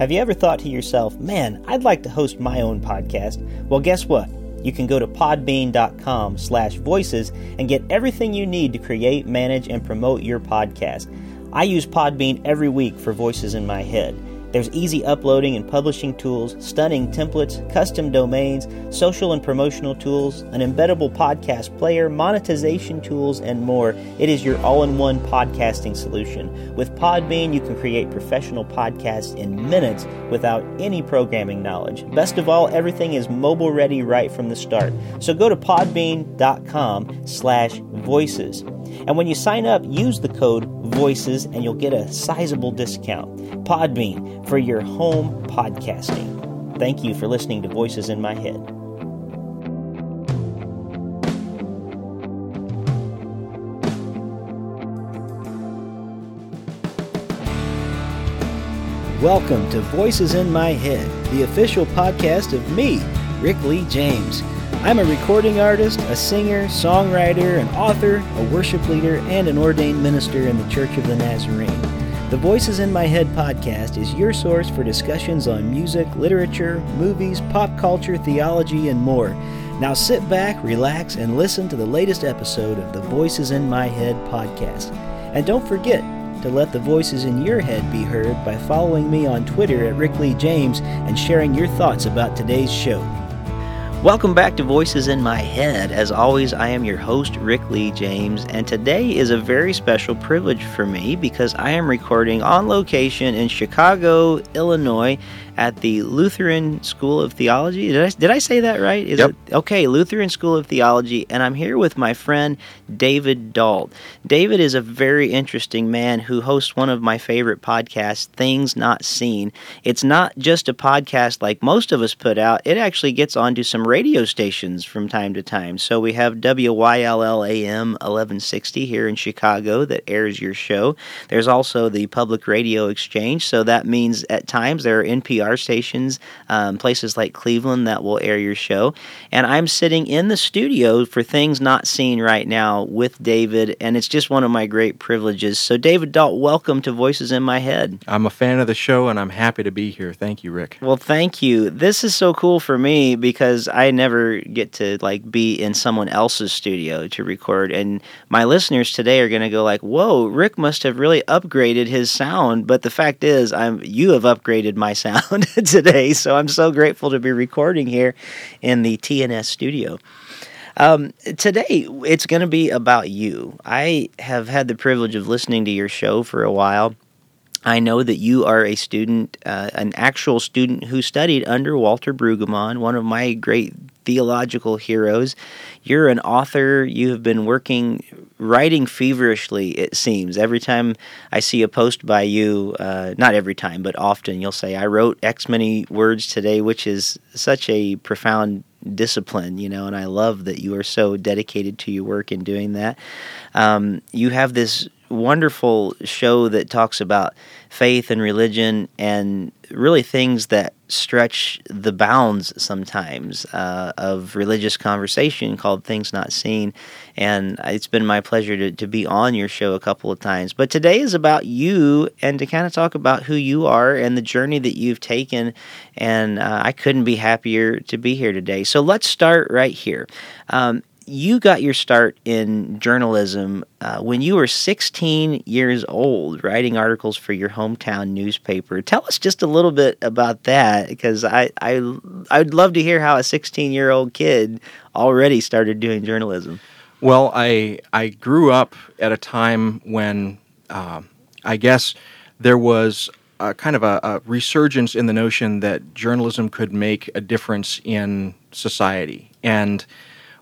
Have you ever thought to yourself, man, I'd like to host my own podcast? Well, guess what? You can go to podbean.com slash voices and get everything you need to create, manage, and promote your podcast. I use Podbean every week for Voices in My Head. There's easy uploading and publishing tools, stunning templates, custom domains, social and promotional tools, an embeddable podcast player, monetization tools, and more. It is your all in one podcasting solution. With Podbean, you can create professional podcasts in minutes without any programming knowledge. Best of all, everything is mobile ready right from the start. So go to podbean.com slash voices. And when you sign up, use the code VOICES and you'll get a sizable discount. Podbean for your home podcasting. Thank you for listening to Voices in My Head. Welcome to Voices in My Head, the official podcast of me, Rick Lee James. I'm a recording artist, a singer, songwriter, an author, a worship leader, and an ordained minister in the Church of the Nazarene. The Voices in My Head podcast is your source for discussions on music, literature, movies, pop culture, theology, and more. Now sit back, relax, and listen to the latest episode of the Voices in My Head podcast. And don't forget to let the voices in your head be heard by following me on Twitter at Rick Lee James and sharing your thoughts about today's show. Welcome back to Voices in My Head. As always, I am your host, Rick Lee James, and today is a very special privilege for me because I am recording on location in Chicago, Illinois, at the Lutheran School of Theology. Did I, did I say that right? Is yep. it okay? Lutheran School of Theology, and I'm here with my friend David Dault. David is a very interesting man who hosts one of my favorite podcasts, Things Not Seen. It's not just a podcast like most of us put out. It actually gets onto some radio stations from time to time. So we have WYLL AM 1160 here in Chicago that airs your show. There's also the Public Radio Exchange, so that means at times there are NPR stations, um, places like Cleveland that will air your show. And I'm sitting in the studio for things not seen right now with David, and it's just one of my great privileges. So, David Dault, welcome to Voices in My Head. I'm a fan of the show, and I'm happy to be here. Thank you, Rick. Well, thank you. This is so cool for me because I never get to like be in someone else's studio to record, and my listeners today are going to go like, "Whoa, Rick must have really upgraded his sound." But the fact is, I'm you have upgraded my sound today. So I'm so grateful to be recording here in the TNS studio. Um, today, it's going to be about you. I have had the privilege of listening to your show for a while. I know that you are a student, uh, an actual student who studied under Walter Brueggemann, one of my great theological heroes. You're an author. You have been working, writing feverishly, it seems. Every time I see a post by you, uh, not every time, but often, you'll say, I wrote X many words today, which is such a profound discipline, you know, and I love that you are so dedicated to your work in doing that. Um, you have this wonderful show that talks about faith and religion and really things that stretch the bounds sometimes uh, of religious conversation called Things Not Seen. And it's been my pleasure to, to be on your show a couple of times. But today is about you and to kind of talk about who you are and the journey that you've taken. And uh, I couldn't be happier to be here today. So let's start right here. Um, you got your start in journalism uh, when you were 16 years old, writing articles for your hometown newspaper. Tell us just a little bit about that, because I, I I'd love to hear how a 16 year old kid already started doing journalism. Well, I I grew up at a time when uh, I guess there was a kind of a, a resurgence in the notion that journalism could make a difference in society and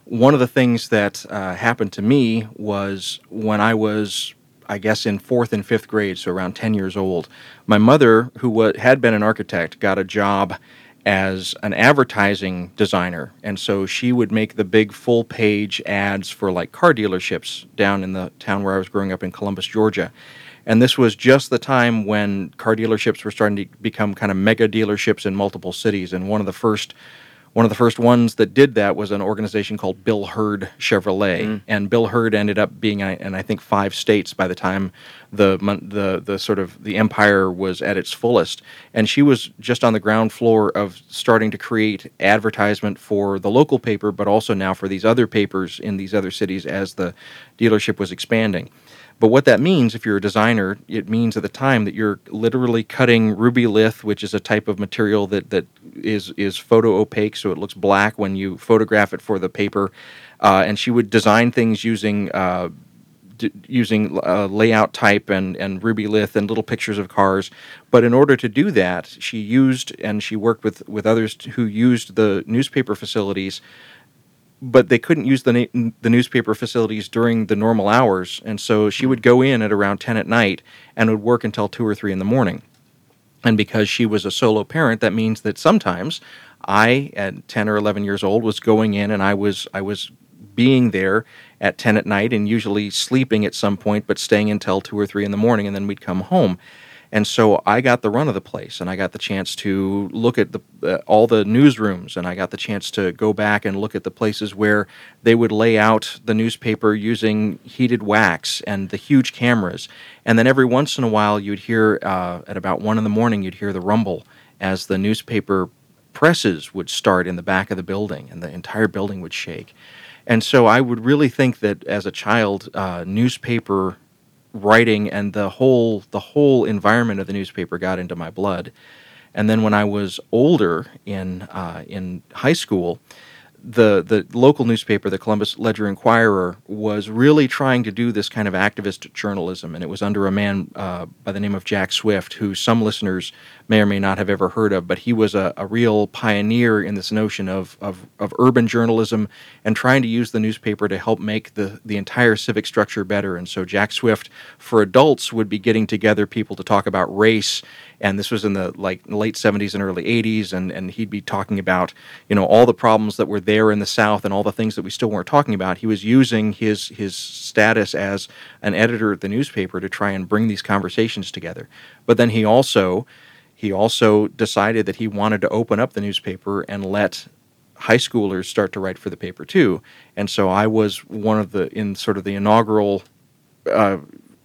one of the things that uh, happened to me was when I was, I guess, in fourth and fifth grade, so around 10 years old, my mother, who had been an architect, got a job as an advertising designer. And so she would make the big full page ads for like car dealerships down in the town where I was growing up in Columbus, Georgia. And this was just the time when car dealerships were starting to become kind of mega dealerships in multiple cities. And one of the first one of the first ones that did that was an organization called Bill Heard Chevrolet, mm. and Bill Heard ended up being in I think five states by the time the the the sort of the empire was at its fullest. And she was just on the ground floor of starting to create advertisement for the local paper, but also now for these other papers in these other cities as the dealership was expanding. But what that means, if you're a designer, it means at the time that you're literally cutting Rubylith, which is a type of material that, that is, is photo opaque, so it looks black when you photograph it for the paper. Uh, and she would design things using uh, using uh, layout type and, and Rubylith and little pictures of cars. But in order to do that, she used and she worked with, with others who used the newspaper facilities but they couldn't use the na- the newspaper facilities during the normal hours, and so she would go in at around ten at night and would work until two or three in the morning. And because she was a solo parent, that means that sometimes I, at ten or eleven years old, was going in and I was I was being there at ten at night and usually sleeping at some point, but staying until two or three in the morning, and then we'd come home. And so I got the run of the place, and I got the chance to look at the uh, all the newsrooms, and I got the chance to go back and look at the places where they would lay out the newspaper using heated wax and the huge cameras. And then every once in a while, you'd hear uh, at about one in the morning, you'd hear the rumble as the newspaper presses would start in the back of the building, and the entire building would shake. And so I would really think that as a child, uh, newspaper writing and the whole the whole environment of the newspaper got into my blood. And then when I was older in uh, in high school, the the local newspaper, the Columbus Ledger Enquirer, was really trying to do this kind of activist journalism, and it was under a man uh, by the name of Jack Swift, who some listeners may or may not have ever heard of, but he was a, a real pioneer in this notion of, of, of urban journalism and trying to use the newspaper to help make the, the entire civic structure better. And so Jack Swift, for adults, would be getting together people to talk about race and this was in the like late 70s and early 80s and, and he'd be talking about you know all the problems that were there in the south and all the things that we still weren't talking about. He was using his his status as an editor at the newspaper to try and bring these conversations together. But then he also he also decided that he wanted to open up the newspaper and let high schoolers start to write for the paper too. And so i was one of the in sort of the inaugural uh,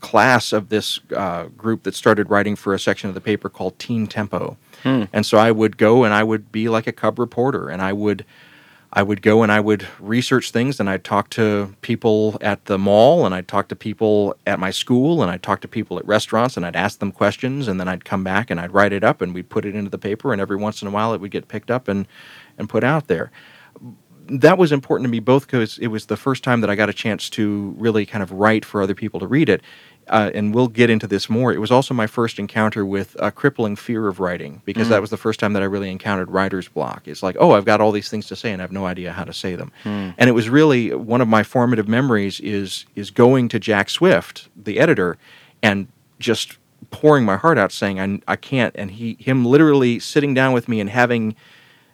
class of this uh, group that started writing for a section of the paper called Teen Tempo. Hmm. And so I would go and I would be like a cub reporter and I would I would go and I would research things and I'd talk to people at the mall and I'd talk to people at my school and I'd talk to people at restaurants and I'd ask them questions and then I'd come back and I'd write it up and we'd put it into the paper and every once in a while it would get picked up and and put out there that was important to me both because it was the first time that I got a chance to really kind of write for other people to read it uh, and we'll get into this more. It was also my first encounter with a crippling fear of writing because mm. that was the first time that I really encountered writer's block. It's like, oh, I've got all these things to say and I have no idea how to say them. Mm. And it was really one of my formative memories is is going to Jack Swift, the editor, and just pouring my heart out, saying I, I can't, and he him literally sitting down with me and having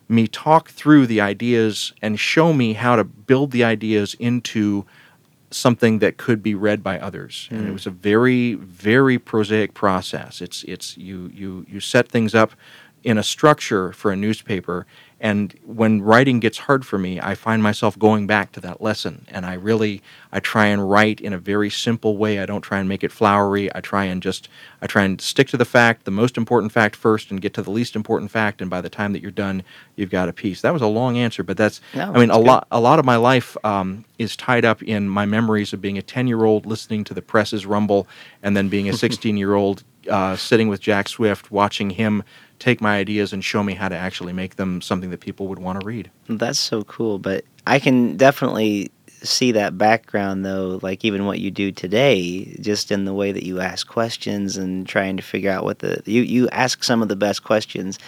me talk through the ideas and show me how to build the ideas into something that could be read by others. Mm. And it hmm. was a very, very prosaic process. It's it's you you you set things up in a structure for a newspaper and when writing gets hard for me i find myself going back to that lesson. And i really i try and write in a very simple way. I don't try and make it flowery. I try and just i try and stick to the fact the most important fact first and get to the least important fact. And by the time that you're done you've got a piece. That was a long answer but that's no, i mean a good. lot a lot of my life um, is tied up in my memories of being a 10 year old listening to the presses rumble and then being a 16 year old uh, sitting with jack swift watching him take my ideas and show me how to actually make them something that people would want to read. That's so cool. But I can definitely see that background though like even what you do today just in the way that you ask questions and trying to figure out what the you you ask some of the best questions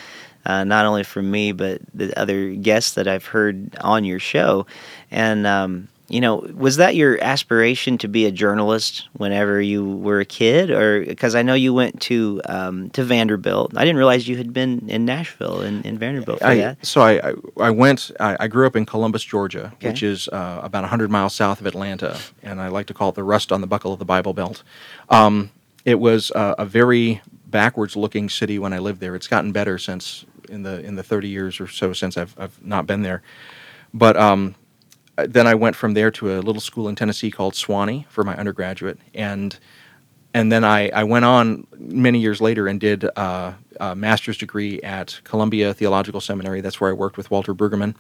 uh, not only from me but the other guests that I've heard on your show and um, you know, was that your aspiration to be a journalist whenever you were a kid, or because I know you went to um, to Vanderbilt? I didn't realize you had been in Nashville in, in Vanderbilt for I, that. So I I went. I, I grew up in Columbus, Georgia, okay. which is uh, about hundred miles south of Atlanta, and I like to call it the rust on the buckle of the Bible Belt. Um, it was uh, a very backwards looking city when I lived there. It's gotten better since in the in the 30 years or so since I've I've not been there. But um, then I went from there to a little school in Tennessee called Sewanee for my undergraduate, and and then I, I went on many years later and did uh, a master's degree at Columbia Theological Seminary. That's where I worked with Walter Brueggemann.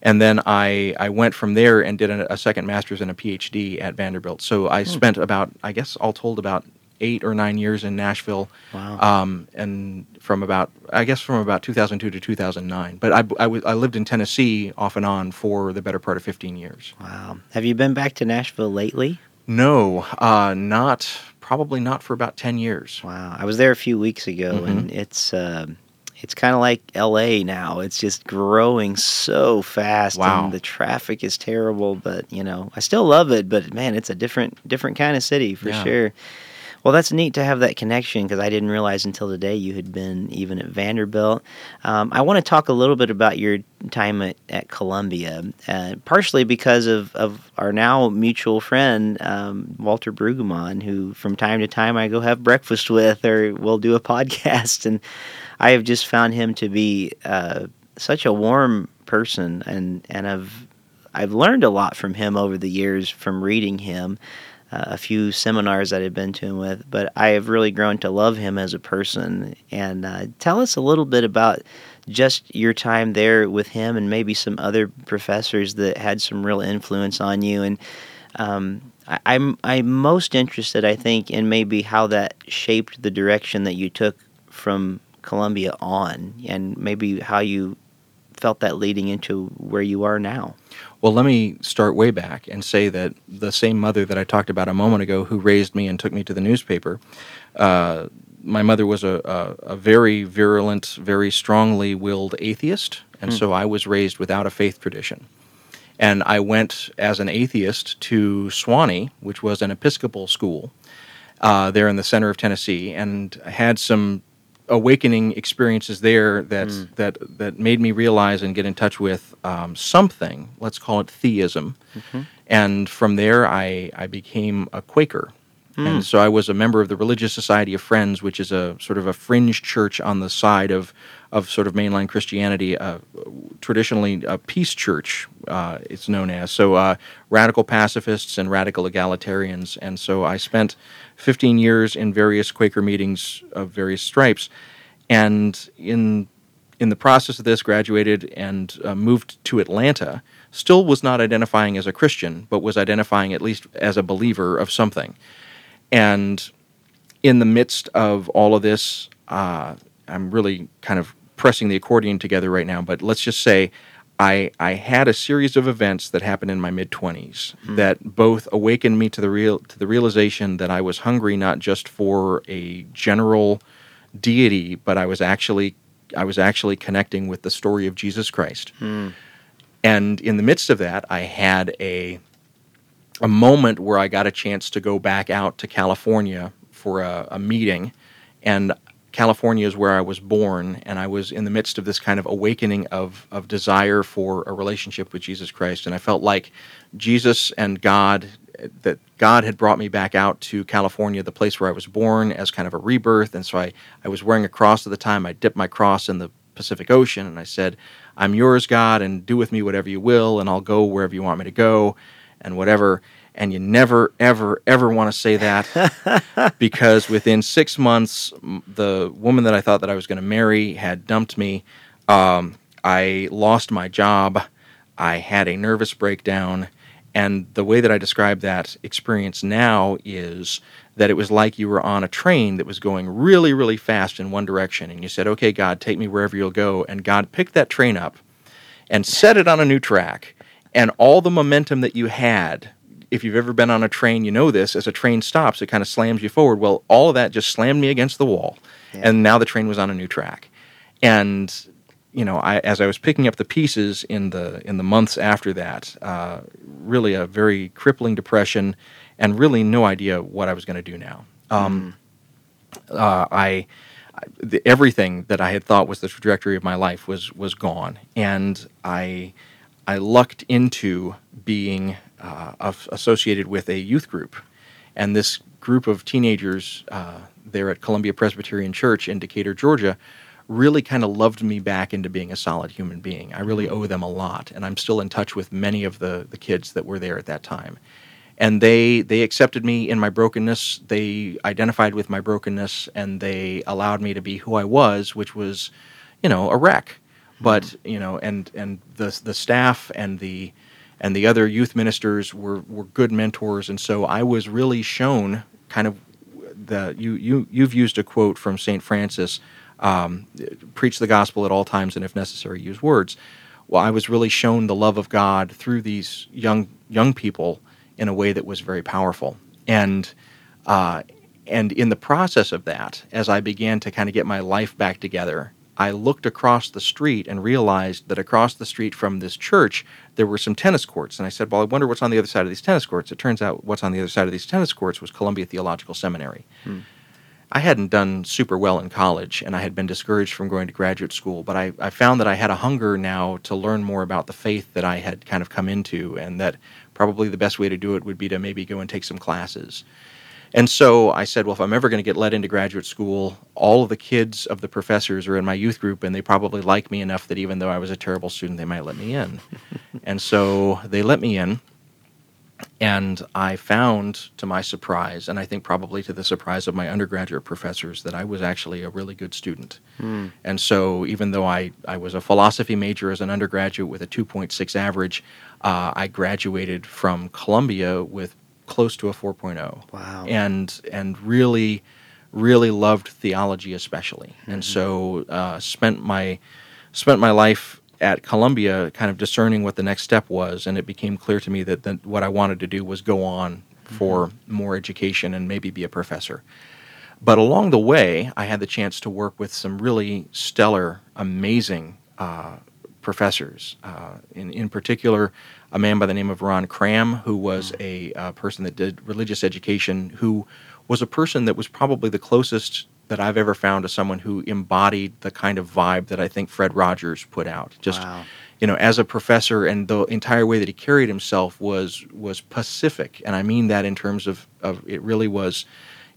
And then I, I went from there and did a, a second master's and a PhD at Vanderbilt. So I hmm. spent about, I guess, all told, about eight or nine years in Nashville. Wow. Um, and from about, I guess, from about 2002 to 2009. But I, I, w- I lived in Tennessee off and on for the better part of 15 years. Wow. Have you been back to Nashville lately? No, uh, not probably not for about 10 years. Wow. I was there a few weeks ago mm-hmm. and it's uh, it's kind of like LA now. It's just growing so fast wow. and the traffic is terrible, but you know, I still love it, but man, it's a different different kind of city for yeah. sure. Well, that's neat to have that connection because I didn't realize until today you had been even at Vanderbilt. Um, I want to talk a little bit about your time at, at Columbia, uh, partially because of, of our now mutual friend, um, Walter Brueggemann, who from time to time I go have breakfast with or we'll do a podcast. And I have just found him to be uh, such a warm person, and, and I've, I've learned a lot from him over the years from reading him uh, a few seminars that I've been to him with, but I have really grown to love him as a person. And uh, tell us a little bit about just your time there with him and maybe some other professors that had some real influence on you. And um, I, I'm I'm most interested, I think, in maybe how that shaped the direction that you took from Columbia on, and maybe how you felt that leading into where you are now. Well, let me start way back and say that the same mother that I talked about a moment ago, who raised me and took me to the newspaper, uh, my mother was a, a, a, very virulent, very strongly willed atheist, and mm. so I was raised without a faith tradition. And I went as an atheist to Sewanee, which was an Episcopal school uh, there in the center of Tennessee, and had some awakening experiences there that mm. that that made me realize and get in touch with um, something. Let's call it theism. Mm-hmm. And from there, I I became a Quaker. Mm. And so I was a member of the Religious Society of Friends, which is a sort of a fringe church on the side of of sort of mainline Christianity, uh, traditionally a peace church, uh, it's known as. So uh, radical pacifists and radical egalitarians. And so I spent 15 years in various Quaker meetings of various stripes, and in in the process of this, graduated and uh, moved to Atlanta. Still was not identifying as a Christian, but was identifying at least as a believer of something. And in the midst of all of this, uh, I'm really kind of pressing the accordion together right now, but let's just say I, I had a series of events that happened in my mid 20s mm. that both awakened me to the real to the realization that I was hungry not just for a general deity, but I was actually I was actually connecting with the story of Jesus Christ. Mm. And in the midst of that, I had a a moment where I got a chance to go back out to California for a, a meeting, and California is where I was born, and I was in the midst of this kind of awakening of, of desire for a relationship with Jesus Christ. And I felt like Jesus and God, that God had brought me back out to California, the place where I was born, as kind of a rebirth. And so I, I was wearing a cross at the time. I dipped my cross in the Pacific Ocean, and I said, I'm yours, God, and do with me whatever you will, and I'll go wherever you want me to go, and whatever and you never, ever, ever want to say that because within six months, the woman that I thought that I was going to marry had dumped me. Um, I lost my job. I had a nervous breakdown. And the way that I describe that experience now is that it was like you were on a train that was going really, really fast in one direction. And you said, Okay, God, take me wherever you'll go. And God picked that train up and set it on a new track. And all the momentum that you had if you've ever been on a train, you know this. As a train stops, it kind of slams you forward. Well, all of that just slammed me against the wall, yeah. and now the train was on a new track. And you know, I, as I was picking up the pieces in the in the months after that, uh, really a very crippling depression, and really no idea what I was going to do now. Um, mm. uh, I the, everything that I had thought was the trajectory of my life was was gone, and I I lucked into being uh, associated with a youth group. And this group of teenagers uh, there at Columbia Presbyterian Church in Decatur, Georgia, really kind of loved me back into being a solid human being. I really owe them a lot, and I'm still in touch with many of the the kids that were there at that time. And they they accepted me in my brokenness. They identified with my brokenness, and they allowed me to be who I was, which was, you know, a wreck. But you know, and and the the staff and the and the other youth ministers were were good mentors, and so I was really shown kind of the you you you've used a quote from Saint Francis, um, preach the gospel at all times, and if necessary, use words. Well, I was really shown the love of God through these young young people in a way that was very powerful, and uh, and in the process of that, as I began to kind of get my life back together, I looked across the street and realized that across the street from this church there were some tennis courts. And I said, Well, I wonder what's on the other side of these tennis courts. It turns out what's on the other side of these tennis courts was Columbia Theological Seminary. Hmm. I hadn't done super well in college and I had been discouraged from going to graduate school, but I, I found that I had a hunger now to learn more about the faith that I had kind of come into, and that probably the best way to do it would be to maybe go and take some classes. And so I said, well, if I'm ever going to get let into graduate school, all of the kids of the professors are in my youth group, and they probably like me enough that even though I was a terrible student, they might let me in. and so they let me in. And I found, to my surprise, and I think probably to the surprise of my undergraduate professors, that I was actually a really good student. Mm. And so, even though I, I was a philosophy major as an undergraduate with a 2.6 average, uh, I graduated from Columbia with close to a 4.0. Wow. And and really really loved theology especially. Mm-hmm. And so uh, spent my spent my life at Columbia kind of discerning what the next step was and it became clear to me that, that what I wanted to do was go on for mm-hmm. more education and maybe be a professor. But along the way, I had the chance to work with some really stellar, amazing uh, professors. Uh, in, in particular, a man by the name of Ron Cram, who was a uh, person that did religious education, who was a person that was probably the closest that I've ever found to someone who embodied the kind of vibe that I think Fred Rogers put out. Just wow. you know, as a professor, and the entire way that he carried himself was was pacific, and I mean that in terms of of it really was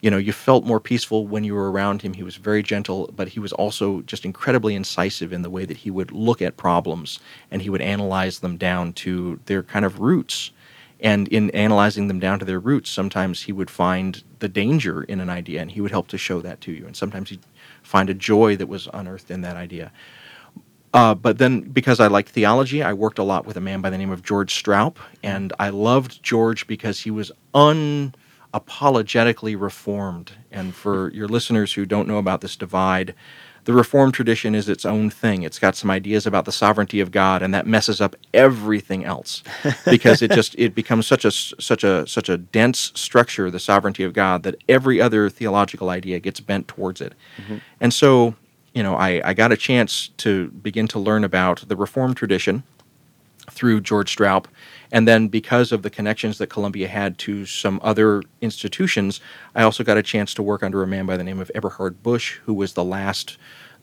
you know, you felt more peaceful when you were around him. He was very gentle, but he was also just incredibly incisive in the way that he would look at problems and he would analyze them down to their kind of roots. And in analyzing them down to their roots, sometimes he would find the danger in an idea and he would help to show that to you. And sometimes he'd find a joy that was unearthed in that idea. Uh, but then, because I liked theology, I worked a lot with a man by the name of George Stroup, and I loved George because he was un apologetically reformed. And for your listeners who don't know about this divide, the reformed tradition is its own thing. It's got some ideas about the sovereignty of God, and that messes up everything else because it just it becomes such a such a such a dense structure, the sovereignty of God, that every other theological idea gets bent towards it. Mm-hmm. And so, you know, I, I got a chance to begin to learn about the reformed tradition through George Stroup and then because of the connections that Columbia had to some other institutions, I also got a chance to work under a man by the name of Eberhard Busch, who was the last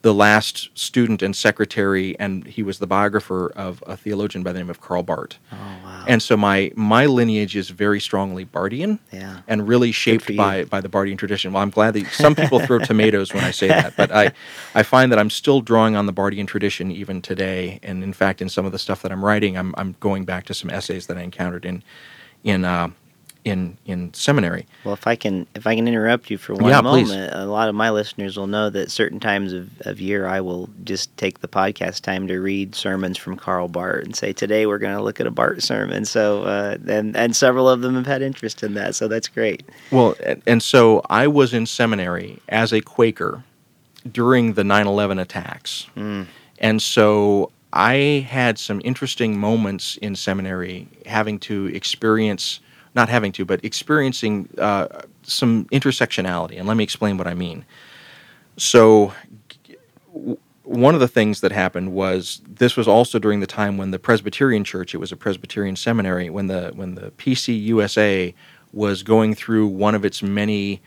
the last student and secretary, and he was the biographer of a theologian by the name of Karl Barth. Oh, wow. And so my my lineage is very strongly Barthian, yeah. and really shaped by by the Barthian tradition. Well, I'm glad that some people throw tomatoes when I say that, but I I find that I'm still drawing on the Barthian tradition even today. And in fact, in some of the stuff that I'm writing, I'm I'm going back to some essays that I encountered in in uh, in in seminary. Well, if I can if I can interrupt you for one yeah, moment, please. a lot of my listeners will know that certain times of, of year I will just take the podcast time to read sermons from Karl Barth and say today we're going to look at a Barth sermon. So uh, and and several of them have had interest in that, so that's great. Well, and, and so I was in seminary as a Quaker during the 9/11 attacks, mm. and so I had some interesting moments in seminary having to experience not having to, but experiencing uh, some intersectionality. And let me explain what I mean. So, one of the things that happened was this was also during the time when the Presbyterian Church, it was a Presbyterian seminary, when the when the PCUSA was going through one of its many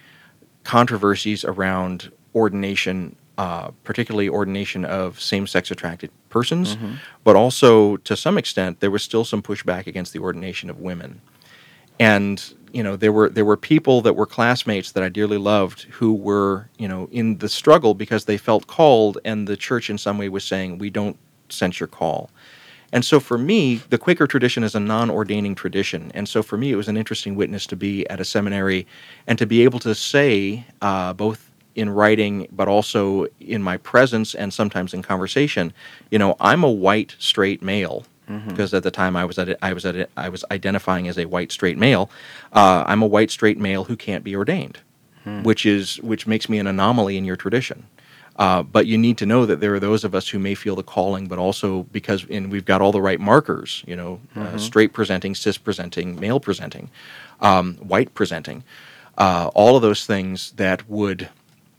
controversies around ordination, uh, particularly ordination of same-sex attracted persons, mm-hmm. but also to some extent there was still some pushback against the ordination of women. And you know there were there were people that were classmates that I dearly loved who were you know in the struggle because they felt called, and the church in some way was saying we don't sense your call. And so for me, the Quaker tradition is a non ordaining tradition. And so for me, it was an interesting witness to be at a seminary and to be able to say, uh, both in writing, but also in my presence and sometimes in conversation, you know, I'm a white, straight male. Mm-hmm. Because at the time I was at I was at I was identifying as a white straight male, uh, I'm a white straight male who can't be ordained, hmm. which is which makes me an anomaly in your tradition. Uh, but you need to know that there are those of us who may feel the calling, but also because and we've got all the right markers, you know, uh, mm-hmm. uh, straight presenting, cis presenting, male presenting, um, white presenting, uh, all of those things that would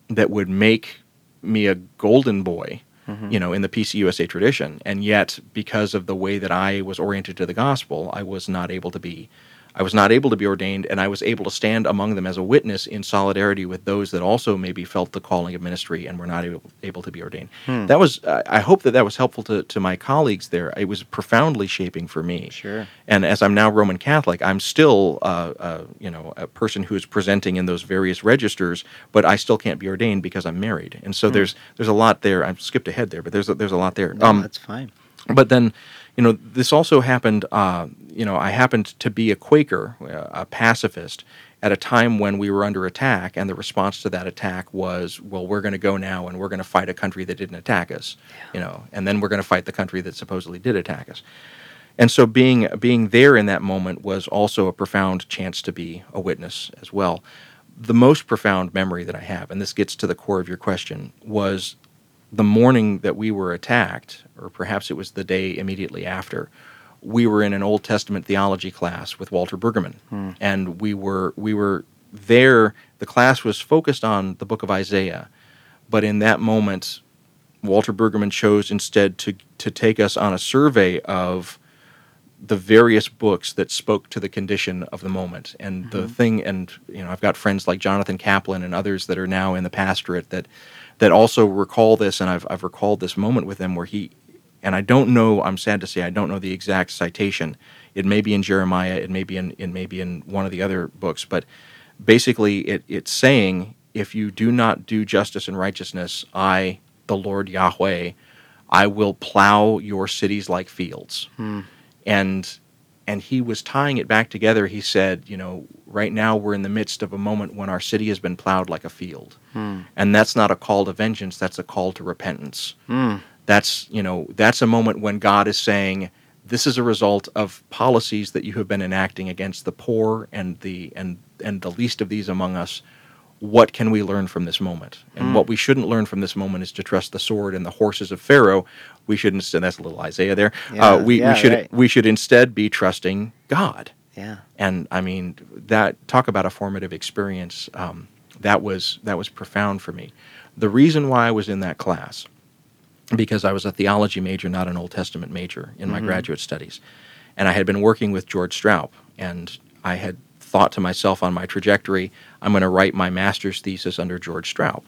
that would make me a golden boy, mm-hmm. you know, in the PCUSA tradition. And yet, because of the way that I was oriented to the gospel, I was not able to be I was not able to be ordained, and I was able to stand among them as a witness in solidarity with those that also maybe felt the calling of ministry and were not able, able to be ordained. Hmm. That was, I hope that that was helpful to, to my colleagues there. It was profoundly shaping for me. Sure. And as I'm now Roman Catholic, I'm still, uh, uh, you know, a person who is presenting in those various registers, but I still can't be ordained because I'm married. And so hmm. there's there's a lot there. I skipped ahead there, but there's a, there's a lot there. No, um, that's fine. But then you know, this also happened. Uh, you know, I happened to be a Quaker, uh, a pacifist, at a time when we were under attack, and the response to that attack was, "Well, we're going to go now, and we're going to fight a country that didn't attack us." Yeah. You know, and then we're going to fight the country that supposedly did attack us. And so, being being there in that moment was also a profound chance to be a witness as well. The most profound memory that I have, and this gets to the core of your question, was the morning that we were attacked, or perhaps it was the day immediately after, we were in an Old Testament theology class with Walter Brueggemann, hmm. and we were we were there. The class was focused on the book of Isaiah, but in that moment, Walter Brueggemann chose instead to to take us on a survey of the various books that spoke to the condition of the moment and mm-hmm. the thing and you know I've got friends like Jonathan Kaplan and others that are now in the pastorate that that also recall this, and I've I've recalled this moment with him where he, and I don't know. I'm sad to say I don't know the exact citation. It may be in Jeremiah. It may be in it may be in one of the other books, but basically it, it's saying if you do not do justice and righteousness, I, the Lord Yahweh, I will plow your cities like fields. Hmm. And and he was tying it back together. He said, you know, right now we're in the midst of a moment when our city has been plowed like a field. Hmm. And that's not a call to vengeance, that's a call to repentance. Hmm. That's, you know, that's a moment when God is saying, this is a result of policies that you have been enacting against the poor and the and and the least of these among us what can we learn from this moment? And mm. what we shouldn't learn from this moment is to trust the sword and the horses of Pharaoh. We should instead. That's a little Isaiah there. Yeah, uh, we, yeah, we should right. we should instead be trusting God. Yeah. And I mean that talk about a formative experience. Um, that was that was profound for me. The reason why I was in that class, because I was a theology major, not an Old Testament major in my mm-hmm. graduate studies, and I had been working with George Stroup, and I had thought to myself on my trajectory, I'm going to write my master's thesis under George Stroup.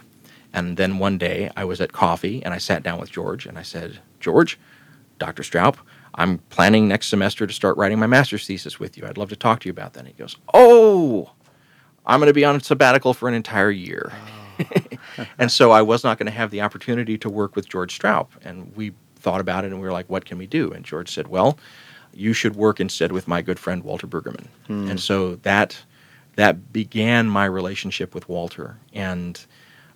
And then one day I was at coffee and I sat down with George and I said, George, Dr. Stroup, I'm planning next semester to start writing my master's thesis with you. I'd love to talk to you about that. And he goes, Oh, I'm going to be on sabbatical for an entire year. And so I was not going to have the opportunity to work with George Stroup. And we thought about it and we were like, what can we do? And George said, well, you should work instead with my good friend Walter Brueggemann. Hmm. And so that that began my relationship with Walter, and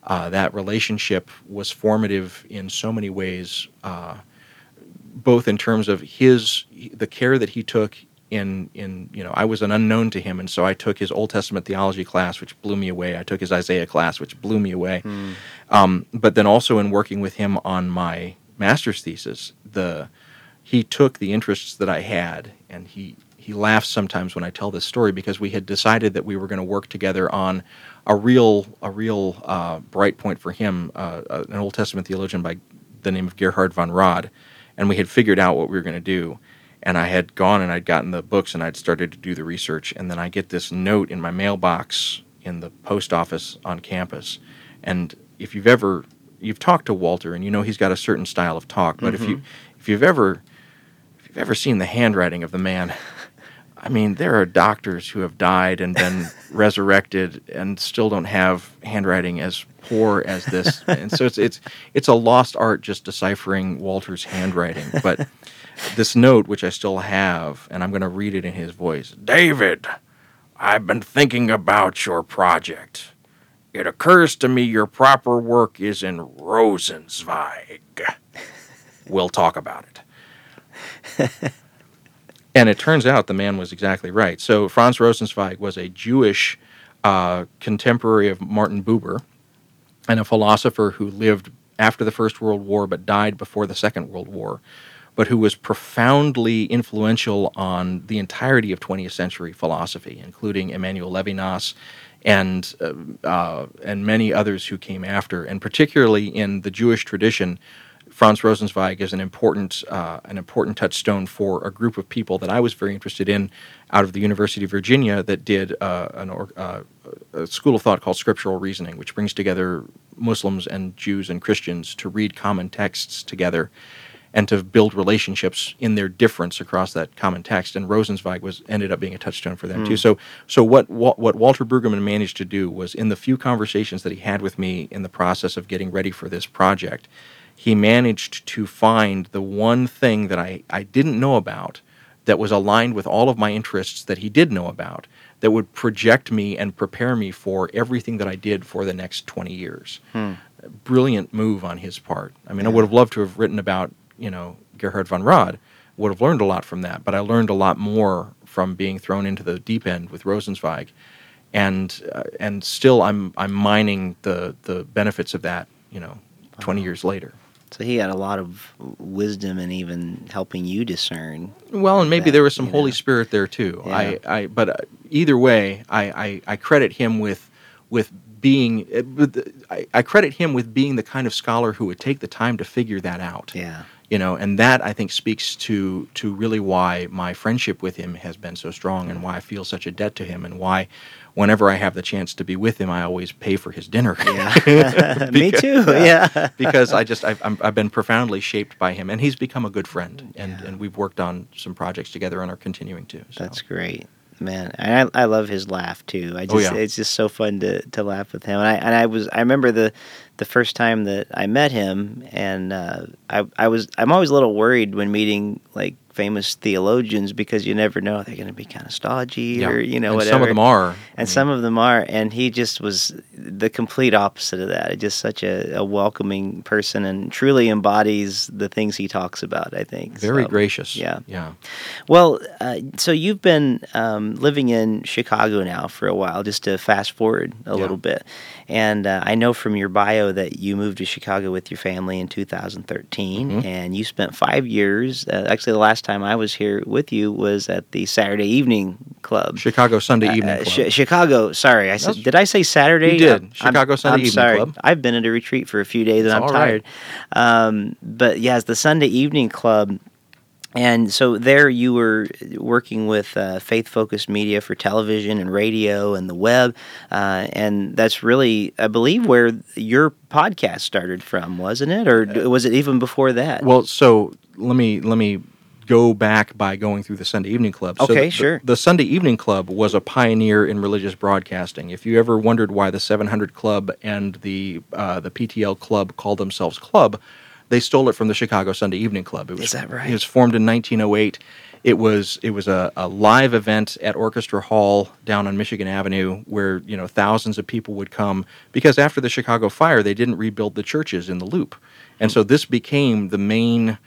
uh, that relationship was formative in so many ways, uh, both in terms of his the care that he took in in you know I was an unknown to him, and so I took his Old Testament theology class, which blew me away. I took his Isaiah class, which blew me away. Hmm. Um, but then also in working with him on my master's thesis, the he took the interests that I had and he he laughs sometimes when I tell this story because we had decided that we were going to work together on a real a real uh, bright point for him, uh, an Old Testament theologian by the name of Gerhard von Rad, and we had figured out what we were going to do. And I had gone and I'd gotten the books and I'd started to do the research, and then I get this note in my mailbox in the post office on campus. And if you've ever you've talked to Walter and you know he's got a certain style of talk, but mm-hmm. if you if you've ever if you've ever seen the handwriting of the man, I mean, there are doctors who have died and been resurrected and still don't have handwriting as poor as this. and so it's it's it's a lost art just deciphering Walter's handwriting. But this note, which I still have, and I'm going to read it in his voice. David, I've been thinking about your project. It occurs to me your proper work is in Rosenzweig. We'll talk about it. and it turns out the man was exactly right. So Franz Rosenzweig was a Jewish uh, contemporary of Martin Buber and a philosopher who lived after the First World War but died before the Second World War, but who was profoundly influential on the entirety of 20th century philosophy, including Emmanuel Levinas and uh, uh, and many others who came after, and particularly in the Jewish tradition. Franz Rosenzweig is an important uh, an important touchstone for a group of people that I was very interested in out of the University of Virginia that did uh, an, uh, a school of thought called scriptural reasoning, which brings together Muslims and Jews and Christians to read common texts together and to build relationships in their difference across that common text. And Rosenzweig was ended up being a touchstone for them mm. too. So, so what what Walter Brueggemann managed to do was in the few conversations that he had with me in the process of getting ready for this project he managed to find the one thing that I, I didn't know about that was aligned with all of my interests that he did know about that would project me and prepare me for everything that I did for the next 20 years. Hmm. Brilliant move on his part. I mean, yeah. I would have loved to have written about, you know, Gerhard von Rad would have learned a lot from that, but I learned a lot more from being thrown into the deep end with Rosenzweig. And uh, and still I'm I'm mining the the benefits of that, you know, 20 years later. So he had a lot of wisdom and even helping you discern. Well, and maybe that, there was some Holy know. Spirit there too. Yeah. I, I, but uh, either way, I, I, I credit him with, with being, uh, I, I credit him with being the kind of scholar who would take the time to figure that out. Yeah. You know, and that I think speaks to to really why my friendship with him has been so strong, and why I feel such a debt to him, and why whenever I have the chance to be with him, I always pay for his dinner. Yeah. because, Me too. Yeah. because I just I've, i have been profoundly shaped by him, and he's become a good friend, and yeah. and we've worked on some projects together and are continuing to. So. That's great. Man, and I, I love his laugh too. I oh, just oh, yeah. it's just so fun to, to laugh with him. And I and I was I remember the the first time that I met him, and uh, I I was I'm always a little worried when meeting like famous theologians because you never know they're going to be kind of stodgy yeah. or you know and whatever. Some of them are, and some of them are. And he just was the complete opposite of that. Just such a, a welcoming person and truly embodies the things he talks about. I think very so, gracious. Yeah, yeah. Well, uh, so you've been um, living in Chicago now for a while. Just to fast forward a yeah. little bit, and uh, I know from your bio that you moved to Chicago with your family in 2013, mm-hmm. and you spent five years. Uh, actually, the last time I was here with you was at the Saturday Evening Club, Chicago Sunday uh, Evening Club. Sh- Chicago. Sorry, I said. Did I say Saturday? You did. I'm, Chicago Sunday I'm Evening sorry. Club. I've been at a retreat for a few days and I'm tired. Right. Um, but yeah, it's the Sunday Evening Club and so there you were working with uh, faith focused media for television and radio and the web. Uh, and that's really, I believe, where your podcast started from, wasn't it? Or was it even before that? Well, so let me, let me go back by going through the Sunday Evening Club. So okay, the, sure. The, the, Sunday Evening Club was a pioneer in religious broadcasting. If you ever wondered why the 700 Club and the uh, the PTL Club called themselves Club, they stole it from the Chicago Sunday Evening Club. It was, Is that right? It was formed in 1908. It was it was a, a live event at Orchestra Hall down on Michigan Avenue where you know thousands of people would come because after the Chicago fire they didn't rebuild the churches in the loop, and so this became the main.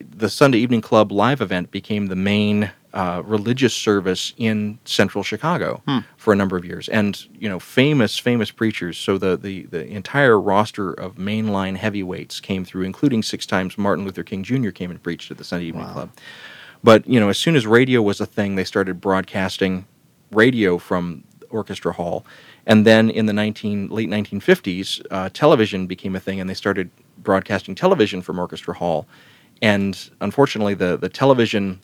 The Sunday Evening Club live event became the main uh, religious service in central Chicago hmm. for a number of years, and you know, famous famous preachers. So the, the the entire roster of mainline heavyweights came through, including six times Martin Luther King Jr. came and preached at the Sunday Evening wow. Club. But you know, as soon as radio was a thing, they started broadcasting radio from Orchestra Hall, and then in the 19 late 1950s, uh, television became a thing, and they started broadcasting television from Orchestra Hall. And unfortunately, the the television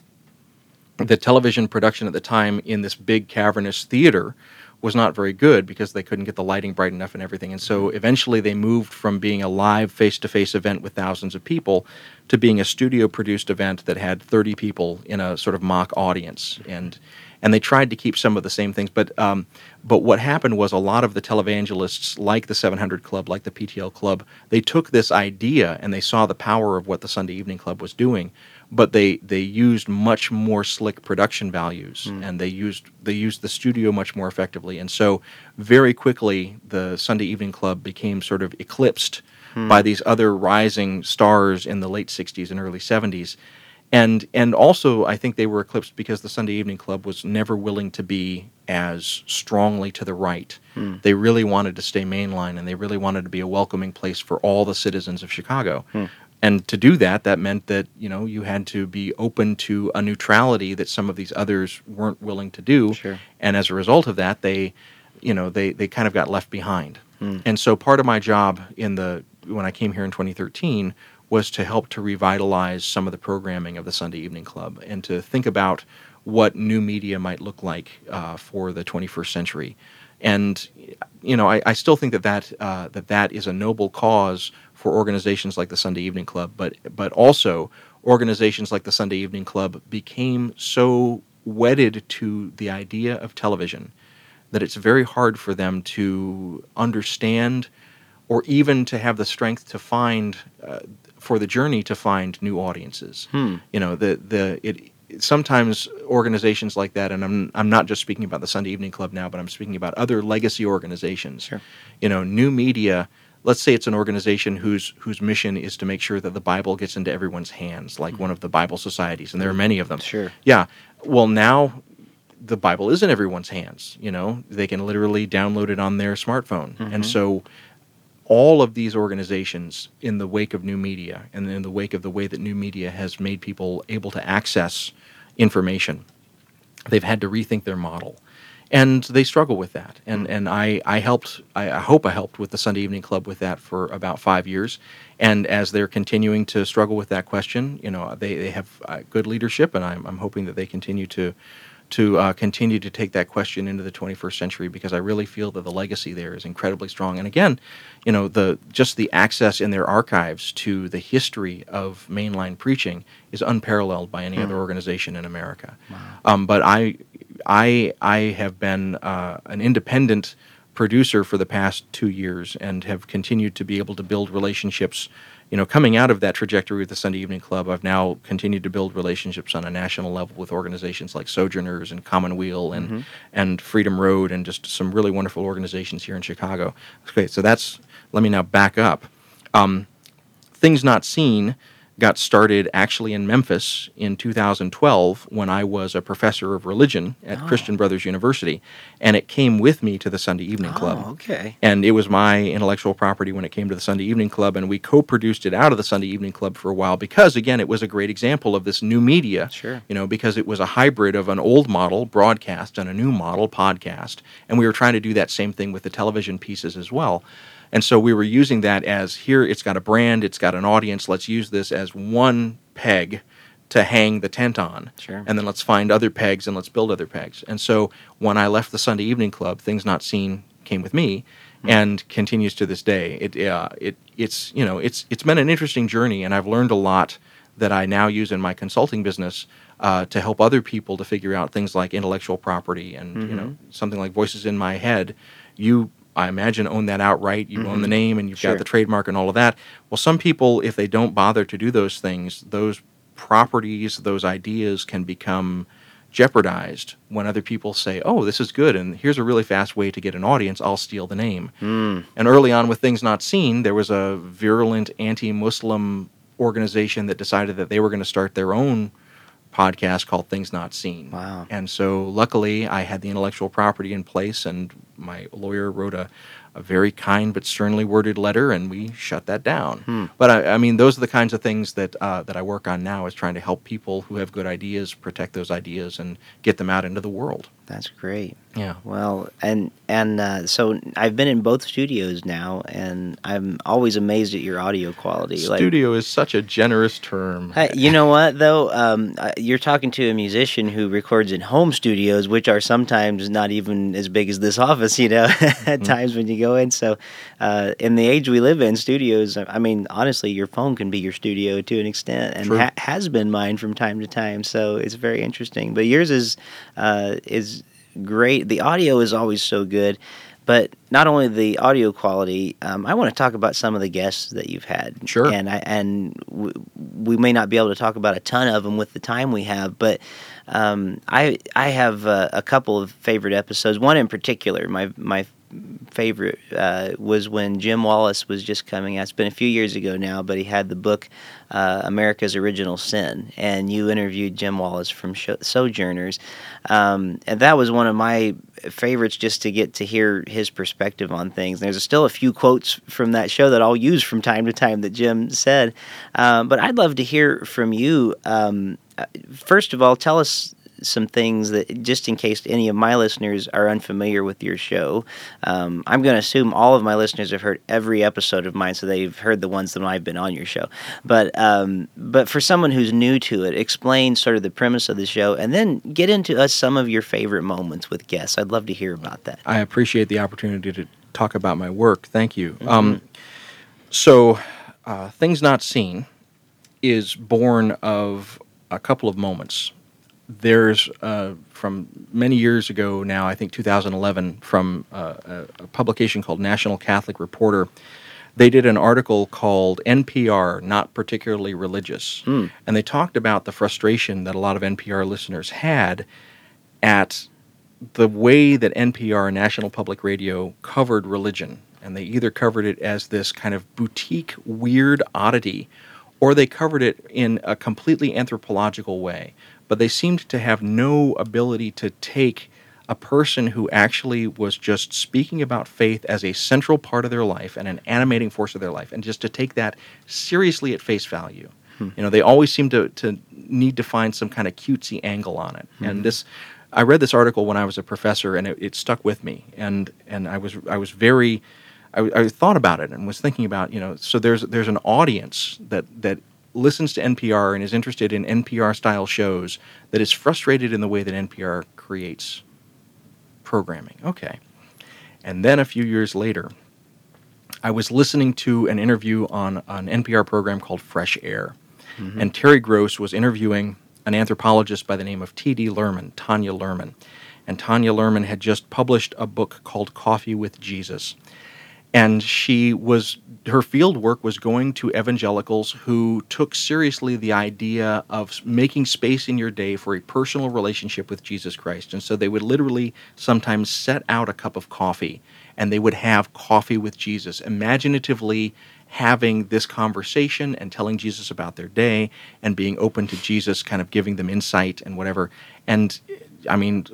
the television production at the time in this big cavernous theater was not very good because they couldn't get the lighting bright enough and everything. And so mm-hmm. eventually they moved from being a live face to face event with thousands of people to being a studio produced event that had 30 people in a sort of mock audience. And and they tried to keep some of the same things. But um, but what happened was a lot of the televangelists, like the 700 Club, like the PTL Club, they took this idea and they saw the power of what the Sunday Evening Club was doing, but they they used much more slick production values mm. and they used they used the studio much more effectively and so very quickly the Sunday Evening Club became sort of eclipsed mm. by these other rising stars in the late 60s and early 70s and and also I think they were eclipsed because the Sunday Evening Club was never willing to be as strongly to the right. Mm. They really wanted to stay mainline and they really wanted to be a welcoming place for all the citizens of Chicago. Mm and to do that that meant that you know you had to be open to a neutrality that some of these others weren't willing to do sure. and as a result of that they you know they they kind of got left behind hmm. and so part of my job in the when i came here in 2013 was to help to revitalize some of the programming of the sunday evening club and to think about what new media might look like uh, for the 21st century. And you know I, I still think that that uh, that that is a noble cause for organizations like the Sunday Evening Club, but but also organizations like the Sunday Evening Club became so wedded to the idea of television that it's very hard for them to understand or even to have the strength to find uh, for the journey to find new audiences. Hmm. You know, the the it sometimes organizations like that, and I'm I'm not just speaking about the Sunday Evening Club now, but I'm speaking about other legacy organizations. Sure. You know, new media let's say it's an organization whose whose mission is to make sure that the Bible gets into everyone's hands, like one of the Bible societies, and there are many of them. Sure. Yeah. Well, now the Bible is in everyone's hands. You know, they can literally download it on their smartphone, mm-hmm. and so all of these organizations, in the wake of new media, and in the wake of the way that new media has made people able to access information, they've had to rethink their model and they struggle with that. And and I I helped I, I, hope I helped with the Sunday Evening Club with that for about five years. And as they're continuing to struggle with that question, you know, they they have uh, good leadership, and I'm I'm hoping that they continue to to uh, continue to take that question into the 21st century because I really feel that the legacy there is incredibly strong. And again, you know, the just the access in their archives to the history of mainline preaching is unparalleled by any hmm. other organization in America. Wow. Um, but I I I have been uh, an independent producer for the past two years and have continued to be able to build relationships. You know, coming out of that trajectory with the Sunday Evening Club, I've now continued to build relationships on a national level with organizations like Sojourners and Commonweal and mm-hmm. and Freedom Road and just some really wonderful organizations here in Chicago. Okay, so that's let me now back up. Um, things not seen got started actually in Memphis in 2012 when I was a professor of religion at oh. Christian Brothers University. And it came with me to the Sunday Evening Club. Oh, okay. And it was my intellectual property when it came to the Sunday Evening Club. And we co produced it out of the Sunday Evening Club for a while because, again, it was a great example of this new media. Sure. You know, because it was a hybrid of an old model, broadcast, and a new model, podcast. And we were trying to do that same thing with the television pieces as well. And so we were using that as here it's got a brand, it's got an audience, let's use this as one peg to hang the tent on. Sure. And then let's find other pegs and let's build other pegs. And so when I left the Sunday Evening Club, Things Not Seen came with me mm-hmm. and continues to this day. It uh, it it's you know it's it's been an interesting journey, and I've learned a lot that I now use in my consulting business uh, to help other people to figure out things like intellectual property and mm-hmm. you know something like Voices in My Head. You I imagine, own that outright. You mm-hmm. own the mm-hmm. name and you've sure. got the trademark and all of that. Well, some people, if they don't bother to do those things, those properties, those ideas can become jeopardized when other people say, "Oh, this is good, and here's a really fast way to get an audience. I'll steal the name." Mm. And early on, with things not seen, there was a virulent anti-Muslim organization that decided that they were going to start their own podcast called Things Not Seen. Wow. And so luckily I had the intellectual property in place and my lawyer wrote a, a very kind but sternly worded letter and we shut that down. Hmm. But I, I, mean those are the kinds of things that uh, that I work on now is trying to help people who have good ideas protect those ideas and get them out into the world. That's great. Yeah. Well, and and uh, so I've been in both studios now, and I'm always amazed at your audio quality. Studio like, is such a generous term. you know what though? Um, you're talking to a musician who records in home studios, which are sometimes not even as big as this office. You know, at mm-hmm. times when you go in. So, uh, in the age we live in, studios. I mean, honestly, your phone can be your studio to an extent, and ha- has been mine from time to time. So it's very interesting. But yours is uh, is great. The audio is always so good. But not only the audio quality, um, I want to talk about some of the guests that you've had. Sure. And I, and w- we may not be able to talk about a ton of them with the time we have, but um, I I have uh, a couple of favorite episodes. One in particular, my my favorite uh, was when Jim Wallis was just coming out. It's been a few years ago now, but he had the book uh, America's Original Sin, and you interviewed Jim Wallis from Sojourners, um, and that was one of my favorites just to get to hear his perspective on things. There's still a few quotes from that show that I'll use from time to time that Jim said, um, but I'd love to hear from you. Um, uh, first of all, tell us some things that, just in case any of my listeners are unfamiliar with your show, um, I'm going to assume all of my listeners have heard every episode of mine, so they've heard the ones that I've been on your show. But um, but for someone who's new to it, explain sort of the premise of the show, and then get into us some of your favorite moments with guests. I'd love to hear about that. I appreciate the opportunity to talk about my work. Thank you. Mm-hmm. Um, so, uh, things not seen is born of a couple of moments there's uh, from many years ago now, I think 2011, from uh, a, a, publication called National Catholic Reporter. They did an article called NPR Not Particularly Religious. Mm. And they talked about the frustration that a lot of NPR listeners had at the way that NPR, National Public Radio, covered religion. And they either covered it as this kind of boutique, weird oddity, or they covered it in a completely anthropological way but they seemed to have no ability to take a person who actually was just speaking about faith as a central part of their life and an animating force of their life, and just to take that seriously at face value. Hmm. You know, they always seem to, to need to find some kind of cutesy angle on it. Hmm. And this, I read this article when I was a professor, and it, it stuck with me. And and I was I was very, I, I thought about it and was thinking about you know, so there's there's an audience that that listens to NPR and is interested in NPR style shows that is frustrated in the way that NPR creates programming. Okay. And then a few years later, I was listening to an interview on an NPR program called Fresh Air. Mm-hmm. And Terry Gross was interviewing an anthropologist by the name of T.D. Luhrmann, Tanya Luhrmann. And Tanya Luhrmann had just published a book called Coffee with Jesus and she was her field work was going to evangelicals who took seriously the idea of making space in your day for a personal relationship with Jesus Christ. And so they would literally sometimes set out a cup of coffee and they would have coffee with Jesus, imaginatively having this conversation and telling Jesus about their day and being open to Jesus, kind of giving them insight and whatever. And I mean,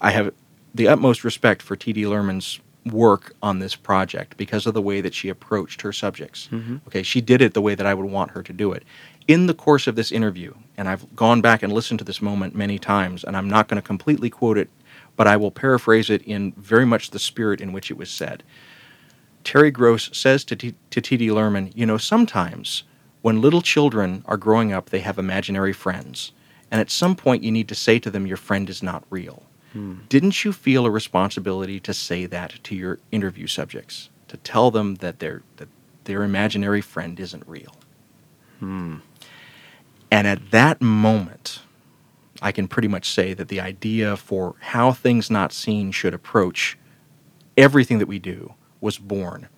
I have the utmost respect for T.D. Luhrmann's work on this project because of the way that she approached her subjects. Mm-hmm. Okay, she did it the way that I would want her to do it. In the course of this interview, and I've gone back and listened to this moment many times, and I'm not going to completely quote it, but I will paraphrase it in very much the spirit in which it was said. Terry Gross says to T.D. Luhrmann, you know, sometimes when little children are growing up, they have imaginary friends. And at some point, you need to say to them, your friend is not real. Didn't you feel a responsibility to say that to your interview subjects, to tell them that their that their imaginary friend isn't real? Hmm. And at that moment, I can pretty much say that the idea for how things not seen should approach everything that we do was born.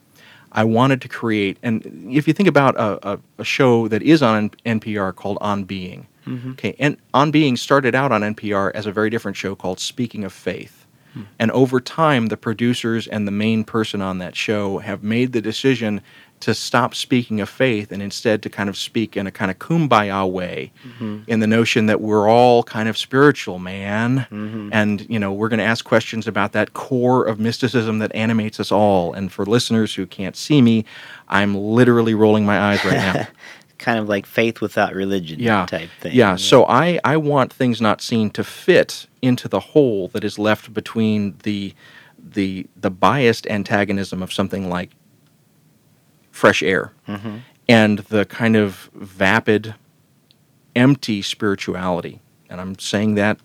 I wanted to create, and if you think about a, a, a show that is on NPR called On Being, Mm-hmm. Okay, and On Being started out on NPR as a very different show called Speaking of Faith. Hmm. And over time, the producers and the main person on that show have made the decision to stop speaking of faith and instead to kind of speak in a kind of kumbaya way mm-hmm. in the notion that we're all kind of spiritual, man. Mm-hmm. And, you know, we're going to ask questions about that core of mysticism that animates us all. And for listeners who can't see me, I'm literally rolling my eyes right now. kind of like faith without religion yeah. type thing. Yeah. So I, I want things not seen to fit into the hole that is left between the the the biased antagonism of something like fresh air mm-hmm. and the kind of vapid, empty spirituality. And I'm saying that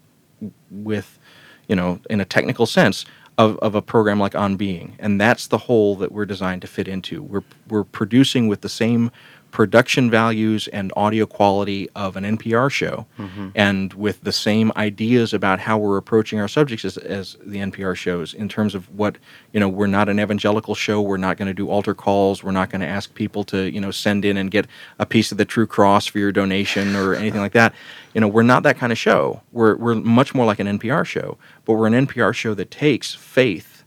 with, you know, in a technical sense, of, of a program like On Being, and that's the hole that we're designed to fit into. We're we're producing with the same production values and audio quality of an NPR show, mm-hmm. and with the same ideas about how we're approaching our subjects as, as, the NPR shows in terms of what, you know, we're not an evangelical show. We're not going to do altar calls. We're not going to ask people to, you know, send in and get a piece of the true cross for your donation or anything like that. You know, we're not that kind of show. We're, we're much more like an NPR show, but we're an NPR show that takes faith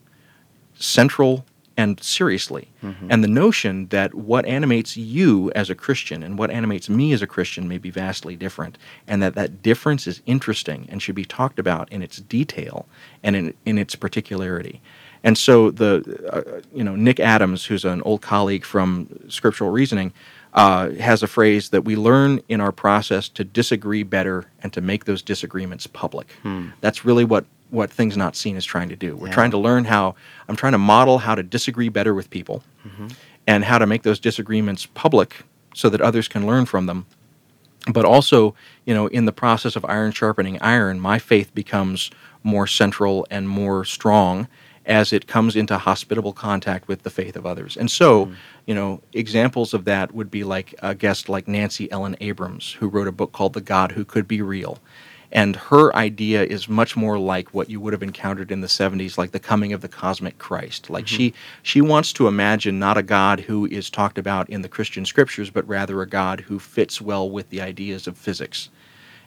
central and seriously. Mm-hmm. And the notion that what animates you as a Christian and what animates me as a Christian may be vastly different, and that that difference is interesting and should be talked about in its detail and in, in its particularity. And so the uh, you know Nick Adams, who's an old colleague from Scriptural Reasoning, uh, has a phrase that we learn in our process to disagree better and to make those disagreements public. Hmm. That's really what what things not seen is trying to do. We're yeah. trying to learn how I'm trying to model how to disagree better with people mm-hmm. and how to make those disagreements public so that others can learn from them. But also, you know, in the process of iron sharpening iron, my faith becomes more central and more strong as it comes into hospitable contact with the faith of others. And so, mm-hmm. you know, examples of that would be like a guest like Nancy Ellen Abrams, who wrote a book called The God Who Could Be Real and her idea is much more like what you would have encountered in the 70s like the coming of the cosmic christ. Like mm-hmm. she she wants to imagine not a god who is talked about in the christian scriptures but rather a god who fits well with the ideas of physics.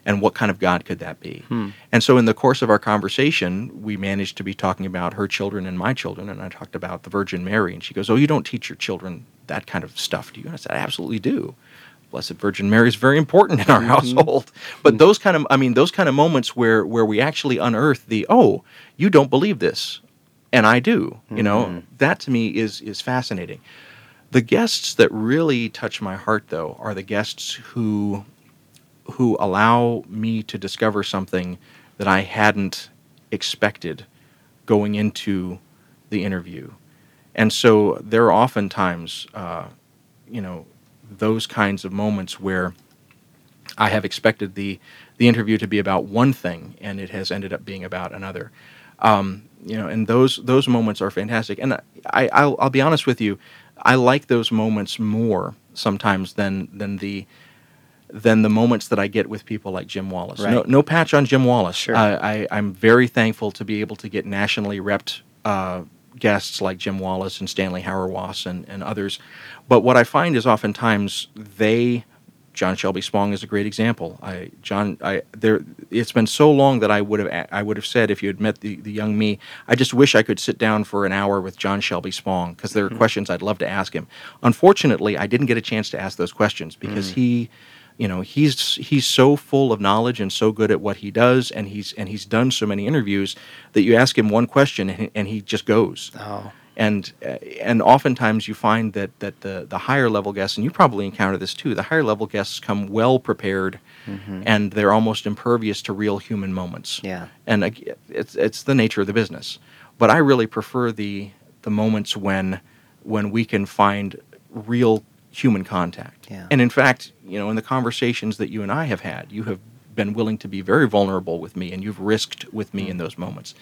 And what kind of god could that be? Hmm. and so in the course of our conversation we managed to be talking about her children and my children and i talked about the virgin mary and she goes oh you don't teach your children that kind of stuff do you? And i said i absolutely do Blessed Virgin Mary is very important in our mm-hmm. household. But mm-hmm. those kind of, I mean, those kind of moments where where we actually unearth the, oh, you don't believe this, and I do. You know, mm-hmm. that to me is is fascinating. The guests that really touch my heart, though, are the guests who who allow me to discover something that I hadn't expected going into the interview. And so there are oftentimes, uh, you know, those kinds of moments where I have expected the the interview to be about one thing and it has ended up being about another. Um, you know, and those those moments are fantastic. And I I'll, I'll, be honest with you, I like those moments more sometimes than than the than the moments that I get with people like Jim Wallis. Right. No, no patch on Jim Wallis. Sure. Uh, I, I'm very thankful to be able to get nationally repped uh, guests like Jim Wallis and Stanley Hauerwas and, and others. But what I find is oftentimes they, John Shelby Spong is a great example. I John I there it's been so long that I would have I would have said if you had met the, the young me, I just wish I could sit down for an hour with John Shelby Spong because there are mm-hmm. questions I'd love to ask him. Unfortunately, I didn't get a chance to ask those questions because mm-hmm. he you know he's he's so full of knowledge and so good at what he does and he's and he's done so many interviews that you ask him one question and, and he just goes oh and uh, and oftentimes you find that that the the higher level guests and you probably encounter this too the higher level guests come well prepared mm-hmm. and they're almost impervious to real human moments yeah and it's it's the nature of the business but i really prefer the the moments when when we can find real human contact. Yeah. And in fact, you know, in the conversations that you and I have had, you have been willing to be very vulnerable with me and you've risked with me mm. in those moments.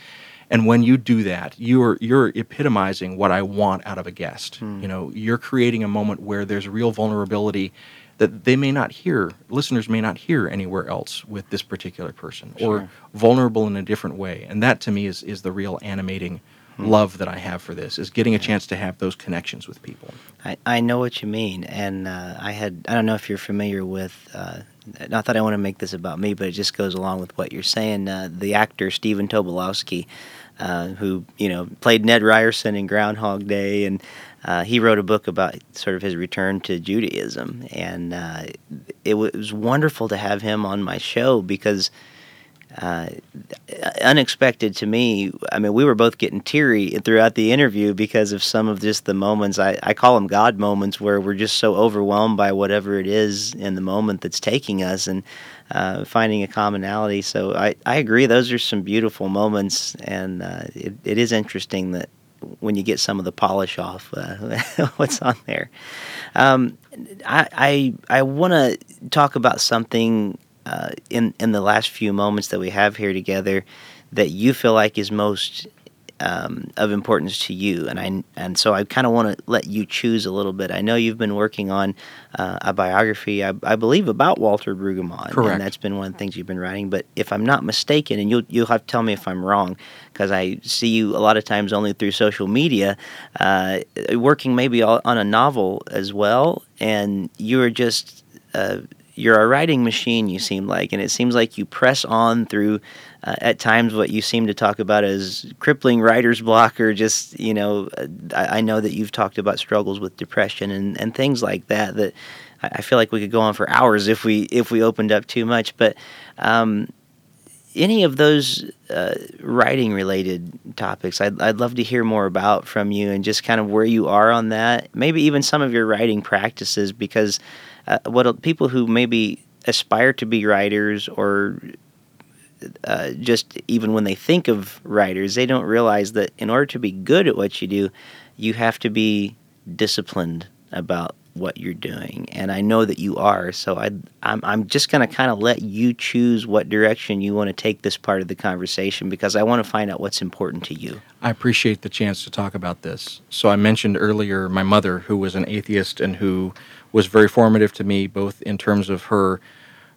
And when you do that, you're you're epitomizing what I want out of a guest. Mm. You know, you're creating a moment where there's real vulnerability that they may not hear, listeners may not hear anywhere else with this particular person, sure. or vulnerable in a different way. And that to me is is the real animating Hmm. love that I have for this is getting a chance to have those connections with people. I, I know what you mean, and uh, I had I don't know if you're familiar with. Uh, not that I want to make this about me, but it just goes along with what you're saying. Uh, the actor Stephen Tobolowsky, uh, who you know played Ned Ryerson in Groundhog Day, and uh, he wrote a book about sort of his return to Judaism, and uh, it, w- it was wonderful to have him on my show because uh, unexpected to me. I mean, we were both getting teary throughout the interview because of some of just the moments. I, I call them God moments where we're just so overwhelmed by whatever it is in the moment that's taking us and uh, finding a commonality. So I, I agree. Those are some beautiful moments, and uh, it, it is interesting that when you get some of the polish off uh, what's on there. Um, I I, I want to talk about something uh, in in the last few moments that we have here together that you feel like is most um, of importance to you, and I and so I kind of want to let you choose a little bit. I know you've been working on uh, a biography, I, I, believe, about Walter Brueggemann, Correct. and that's been one of the things you've been writing. But if I'm not mistaken, and you'll you'll have to tell me if I'm wrong, because I see you a lot of times only through social media, uh, working maybe on a novel as well, and you are just. Uh, you're a writing machine you seem like and it seems like you press on through uh, at times what you seem to talk about as crippling writer's block or just you know uh, I, I, know that you've talked about struggles with depression and, and things like that that I, I feel like we could go on for hours if we if we opened up too much. But um, any of those uh, writing related topics I'd, I'd love to hear more about from you and just kind of where you are on that. Maybe even some of your writing practices because uh, what people who maybe aspire to be writers or uh, just even when they think of writers, they don't realize that in order to be good at what you do, you have to be disciplined about what you're doing. And I know that you are. So I, I'm, I'm just going to kind of let you choose what direction you want to take this part of the conversation because I want to find out what's important to you. I appreciate the chance to talk about this. So I mentioned earlier my mother, who was an atheist and who was very formative to me, both in terms of her.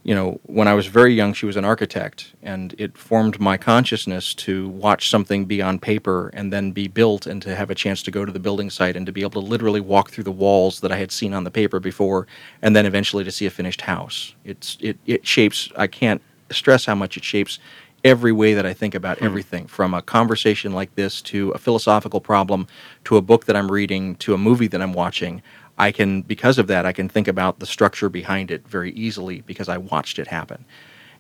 You know, when I was very young, she was an architect, and it formed my consciousness to watch something be on paper and then be built, and to have a chance to go to the building site and to be able to literally walk through the walls that I had seen on the paper before, and then eventually to see a finished house. It's it it shapes. I can't stress how much it shapes every way that I think about hmm. everything from a conversation like this to a philosophical problem to a book that I'm reading to a movie that I'm watching. I can, because of that, I can think about the structure behind it very easily because I watched it happen.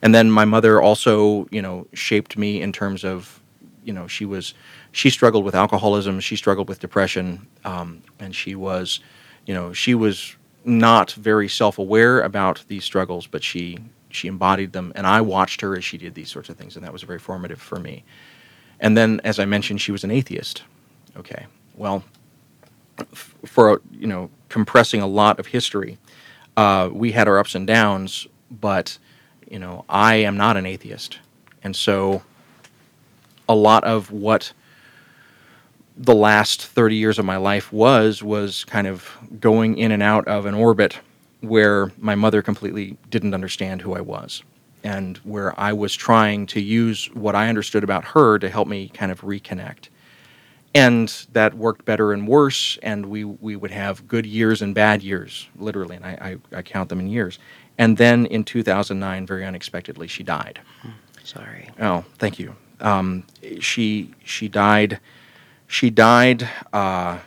And then my mother also, you know, shaped me in terms of, you know, she was, she struggled with alcoholism, she struggled with depression, um, and she was, you know, she was not very self-aware about these struggles, but she she embodied them, and I watched her as she did these sorts of things, and that was very formative for me. And then, as I mentioned, she was an atheist. Okay, well, for you know compressing a lot of history. Uh, we had our ups and downs, but you know I am not an atheist, and so a lot of what the last 30 years of my life was was kind of going in and out of an orbit where my mother completely didn't understand who I was and where I was trying to use what I understood about her to help me kind of reconnect and that worked better and worse and we we would have good years and bad years literally and I, I, I count them in years. And then in 2009 very unexpectedly she died. Sorry. Oh thank you. Um, she she died she died uh,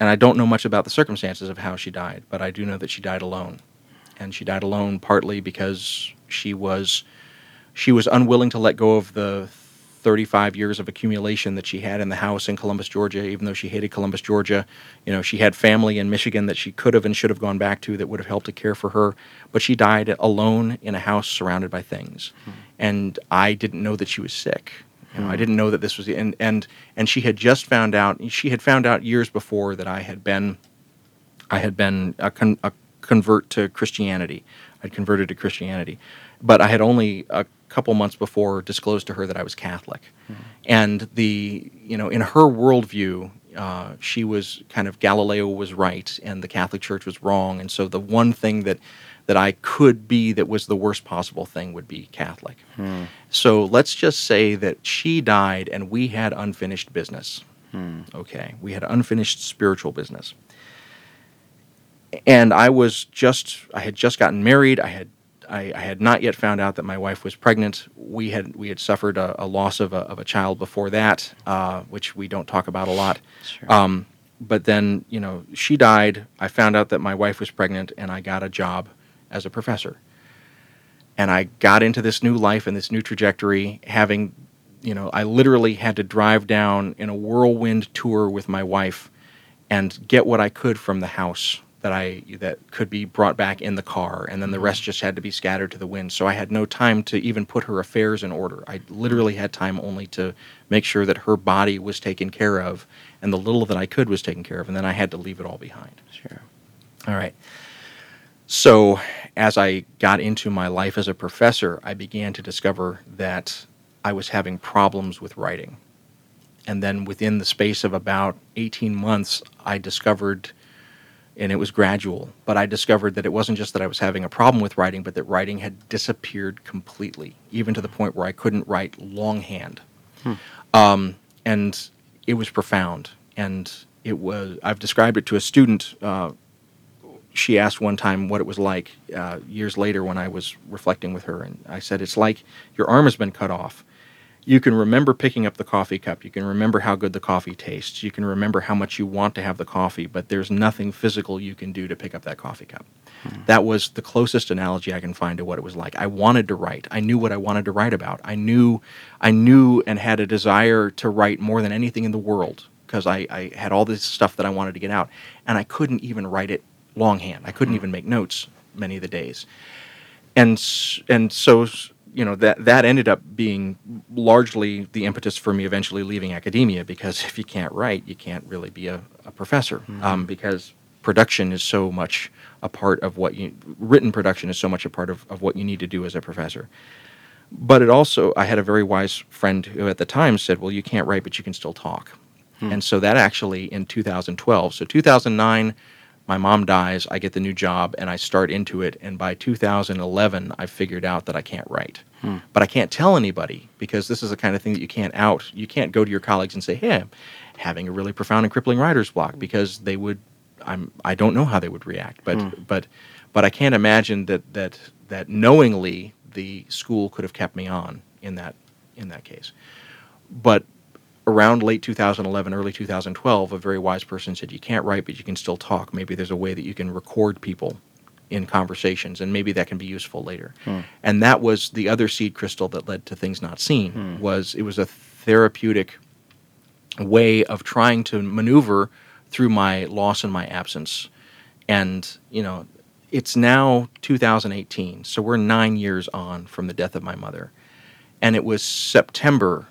and I don't know much about the circumstances of how she died but I do know that she died alone. And she died alone partly because she was she was unwilling to let go of the 35 years of accumulation that she had in the house in Columbus, Georgia, even though she hated Columbus, Georgia. You know, she had family in Michigan that she could have and should have gone back to that would have helped to care for her, but she died alone in a house surrounded by things. Hmm. And I didn't know that she was sick. You know, I hmm. didn't know that this was and and and she had just found out she had found out years before that I had been I had been a, con, a convert to Christianity. I'd converted to Christianity, but I had only a couple months before disclosed to her that I was Catholic, mm-hmm. and the you know in her worldview. Uh, she was kind of Galileo was right and the Catholic Church was wrong, and so the one thing that that I could be that was the worst possible thing would be Catholic. Hmm. So let's just say that she died and we had unfinished business. Hmm. Okay, we had unfinished spiritual business. And I was just, I had just gotten married. I had I, I, had not yet found out that my wife was pregnant. We had we had suffered a, a loss of a, of a child before that, uh, which we don't talk about a lot. Sure. Um, but then you know she died. I found out that my wife was pregnant, and I got a job as a professor. And I got into this new life and this new trajectory, having you know I literally had to drive down in a whirlwind tour with my wife and get what I could from the house that I that could be brought back in the car, and then the rest mm-hmm. just had to be scattered to the wind. So I had no time to even put her affairs in order. I literally had time only to make sure that her body was taken care of, and the little that I could was taken care of, and then I had to leave it all behind. Sure. All right. So as I got into my life as a professor, I began to discover that I was having problems with writing, and then within the space of about 18 months, I discovered, and it was gradual, but I discovered that it wasn't just that I was having a problem with writing, but that writing had disappeared completely, even to the point where I couldn't write longhand. Hmm. Um, and it was profound. And it was, I've described it to a student. Uh, she asked one time what it was like uh, years later when I was reflecting with her. And I said, It's like your arm has been cut off you can remember picking up the coffee cup. You can remember how good the coffee tastes. You can remember how much you want to have the coffee, but there's nothing physical you can do to pick up that coffee cup. Hmm. That was the closest analogy I can find to what it was like. I wanted to write. I knew what I wanted to write about. I knew, I knew, and had a desire to write more than anything in the world because I, I had all this stuff that I wanted to get out, and I couldn't even write it longhand. I couldn't hmm. even make notes many of the days, and and so you know that that ended up being largely the impetus for me eventually leaving academia because if you can't write, you can't really be a, a professor mm-hmm. um, because production is so much a part of what you written production is so much a part of, of what you need to do as a professor. But it also, I had a very wise friend who at the time said, "Well, you can't write, but you can still talk." Hmm. And so that actually in 2012, so 2009 my mom dies, I get the new job, and I start into it. And by 2011, I figured out that I can't write. Hmm. But I can't tell anybody because this is the kind of thing that you can't out. You can't go to your colleagues and say, "Hey, I'm having a really profound and crippling writer's block," because they would. I'm. I don't know how they would react. But hmm. but but I can't imagine that that that knowingly the school could have kept me on in that in that case. But around late 2011, early 2012, a very wise person said, You can't write, but you can still talk. Maybe there's a way that you can record people in conversations, and maybe that can be useful later. Hmm. And that was the other seed crystal that led to Things Not Seen. Hmm. Was it was a therapeutic way of trying to maneuver through my loss and my absence. And, you know, it's now 2018, so we're nine years on from the death of my mother. And it was September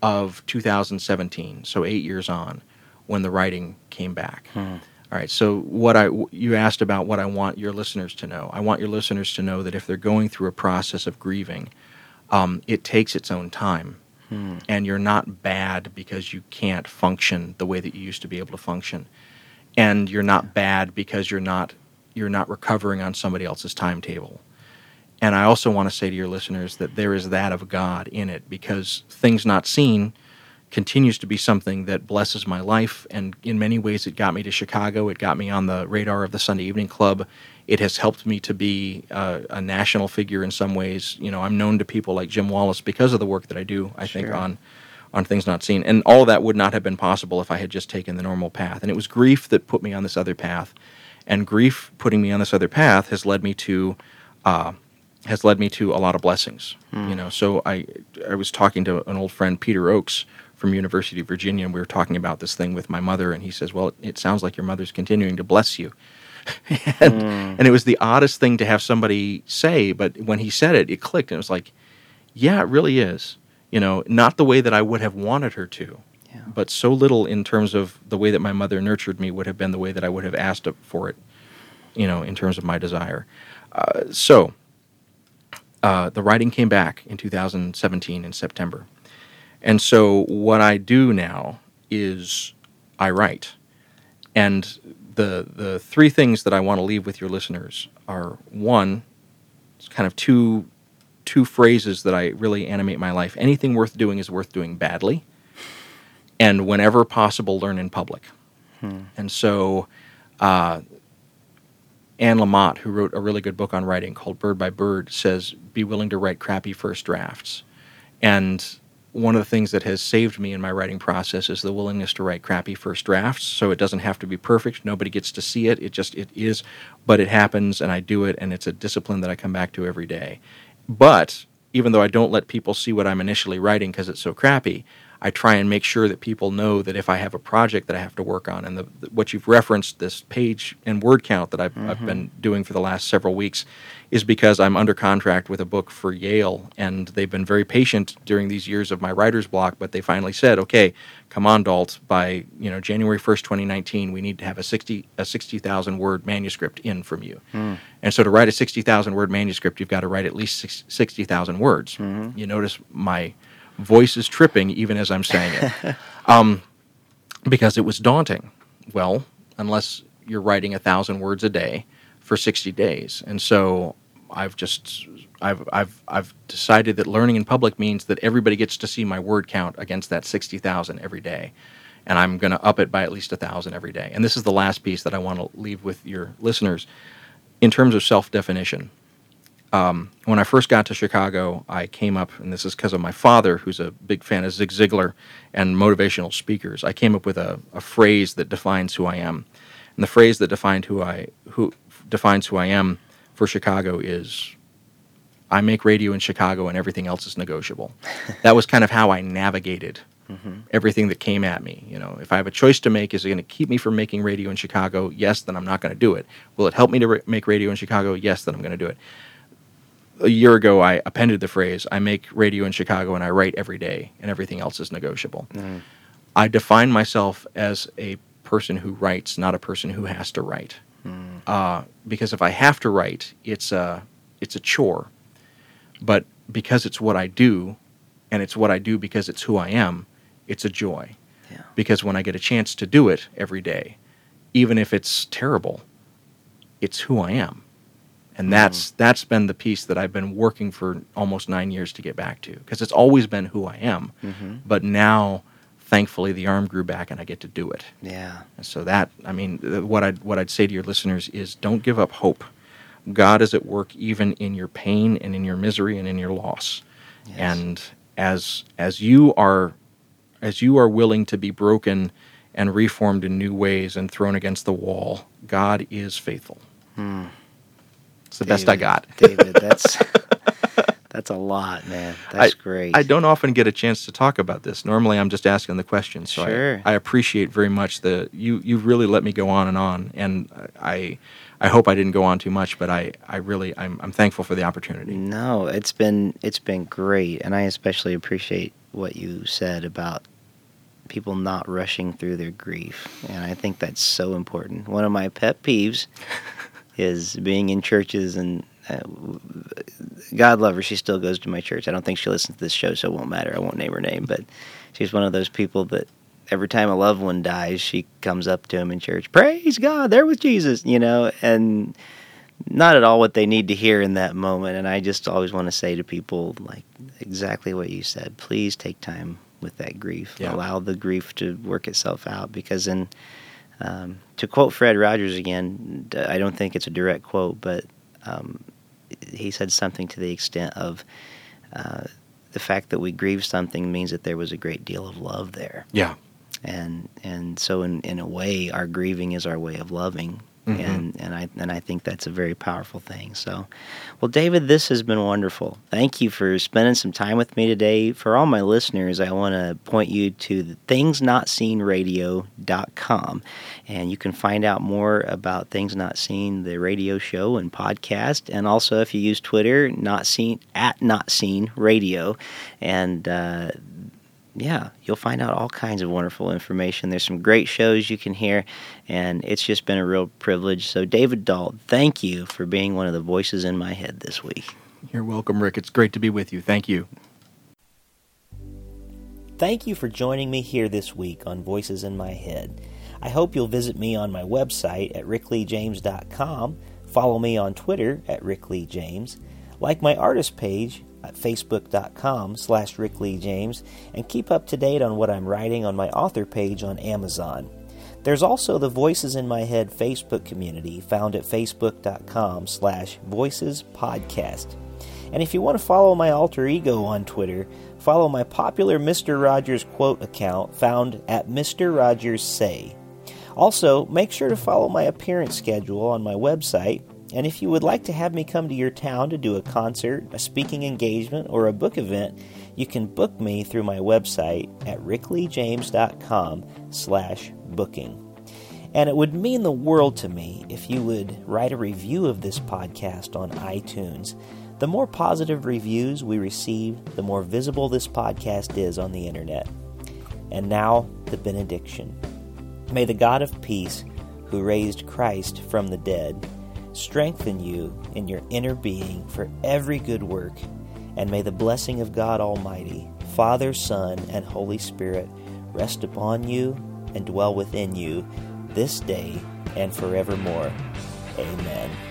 of 2017, so eight years on, when the writing came back. Hmm. All right. So what I you asked about what I want your listeners to know. I want your listeners to know that if they're going through a process of grieving, um, it takes its own time, hmm. and you're not bad because you can't function the way that you used to be able to function, and you're not bad because you're not you're not recovering on somebody else's timetable. And I also want to say to your listeners that there is that of God in it because things not seen continues to be something that blesses my life. And in many ways, it got me to Chicago. It got me on the radar of the Sunday Evening Club. It has helped me to be uh, a national figure in some ways. You know, I'm known to people like Jim Wallis because of the work that I do, I sure. think, on on things not seen. And all that would not have been possible if I had just taken the normal path. And it was grief that put me on this other path. And grief putting me on this other path has led me to uh, has led me to a lot of blessings. Hmm. You know, so I I was talking to an old friend Peter Ochs from University of Virginia, and we were talking about this thing with my mother, and he says, "Well, it, it sounds like your mother's continuing to bless you." and, mm. and it was the oddest thing to have somebody say, but when he said it, it clicked, and it was like, "Yeah, it really is." You know, not the way that I would have wanted her to, yeah. but so little in terms of the way that my mother nurtured me would have been the way that I would have asked for it. You know, in terms of my desire. Uh, so uh, the writing came back in 2017 in September. And so what I do now is I write. And the the three things that I want to leave with your listeners are one, it's kind of two two phrases that I really animate my life. Anything worth doing is worth doing badly. And whenever possible, learn in public. Hmm. And so uh, Anne Lamott, who wrote a really good book on writing called Bird by Bird, says be willing to write crappy first drafts. And one of the things that has saved me in my writing process is the willingness to write crappy first drafts. So it doesn't have to be perfect. Nobody gets to see it. It just it is, but it happens, and I do it, and it's a discipline that I come back to every day. But even though I don't let people see what I'm initially writing because it's so crappy, I try and make sure that people know that if I have a project that I have to work on, and the, what you've referenced, this page and word count that I've, mm-hmm. I've, been doing for the last several weeks, is because I'm under contract with a book for Yale, and they've been very patient during these years of my writer's block. But they finally said, "Okay, come on, Dault. By you know January 1st, 2019, we need to have a 60 a 60,000 word manuscript in from you." Mm. And so to write a 60,000 word manuscript, you've got to write at least 60,000 words. Mm-hmm. You notice my voice is tripping even as I'm saying it. um, because it was daunting. Well, unless you're writing a thousand words a day for 60 days. And so I've just I've I've I've decided that learning in public means that everybody gets to see my word count against that 60,000 every day. And I'm going to up it by at least a thousand every day. And this is the last piece that I want to leave with your listeners in terms of self definition. Um, when I first got to Chicago, I came up, and this is because of my father, who's a big fan of Zig Ziglar and motivational speakers. I came up with a, a phrase that defines who I am, and the phrase that defined who I who defines who I am for Chicago is I make radio in Chicago and everything else is negotiable. that was kind of how I navigated mm-hmm. everything that came at me. You know, if I have a choice to make, is it going to keep me from making radio in Chicago? Yes, then I'm not going to do it. Will it help me to re- make radio in Chicago? Yes, then I'm going to do it. A year ago, I appended the phrase I make radio in Chicago and I write every day, and everything else is negotiable. Mm. I define myself as a person who writes, not a person who has to write. Mm. Uh, because if I have to write, it's a, it's a chore. But because it's what I do, and it's what I do because it's who I am, it's a joy. Yeah. Because when I get a chance to do it every day, even if it's terrible, it's who I am. And mm-hmm. that's mm. that's been the piece that I've been working for almost 9 years to get back to because it's always been who I am. Mm-hmm. But now thankfully the arm grew back and I get to do it. Yeah. And so that I mean what I what I'd say to your listeners is don't give up hope. God is at work even in your pain and in your misery and in your loss. Yes. And as as you are as you are willing to be broken and reformed in new ways and thrown against the wall, God is faithful. Hmm. It's the David, best I got. David, that's that's a lot, man. That's I, great. I don't often get a chance to talk about this. Normally, I'm just asking the questions. So sure. I, I appreciate very much the you. You really let me go on and on, and I. I hope I didn't go on too much, but I, I really I'm, I'm thankful for the opportunity. No, it's been it's been great, and I especially appreciate what you said about people not rushing through their grief. And I think that's so important. One of my pet peeves is being in churches and uh, God love her, she still goes to my church. I don't think she listens to this show, so it won't matter. I won't name her name, but she's one of those people that every time a loved one dies, she comes up to him in church, praise God, they're with Jesus, you know, and not at all what they need to hear in that moment. And I just always want to say to people, like exactly what you said, please take time with that grief. Yeah. Allow the grief to work itself out because in um, to quote Fred Rogers again, I don't think it's a direct quote, but um, he said something to the extent of uh, the fact that we grieve something means that there was a great deal of love there. Yeah. And and so in in a way, our grieving is our way of loving Mm-hmm. And and I and I think that's a very powerful thing. So, well, David, this has been wonderful. Thank you for spending some time with me today. For all my listeners, I want to point you to thingsnotseenradio.com, and you can find out more about Things Not Seen, the radio show and podcast, and also if you use Twitter, not seen at Not Seen Radio, and uh, yeah, you'll find out all kinds of wonderful information. There's some great shows you can hear, and it's just been a real privilege. So, David Dault, thank you for being one of the voices in my head this week. You're welcome, Rick. It's great to be with you. Thank you. Thank you for joining me here this week on Voices in My Head. I hope you'll visit me on my website at rickleejames.com, follow me on Twitter at rickleejames, like my artist page at facebook.com slash rickleejames and keep up to date on what I'm writing on my author page on Amazon. There's also the Voices in My Head Facebook community found at facebook.com slash voices podcast. And if you want to follow my alter ego on Twitter, follow my popular Mr. Rogers quote account found at Mr. Rogers Say. Also, make sure to follow my appearance schedule on my website and if you would like to have me come to your town to do a concert, a speaking engagement, or a book event, you can book me through my website at rickleejames.com slash booking. And it would mean the world to me if you would write a review of this podcast on iTunes. The more positive reviews we receive, the more visible this podcast is on the internet. And now, the benediction. May the God of peace, who raised Christ from the dead, strengthen you in your inner being for every good work, And may the blessing of God Almighty, Father, Son, and Holy Spirit rest upon you and dwell within you this day and forevermore. Amen.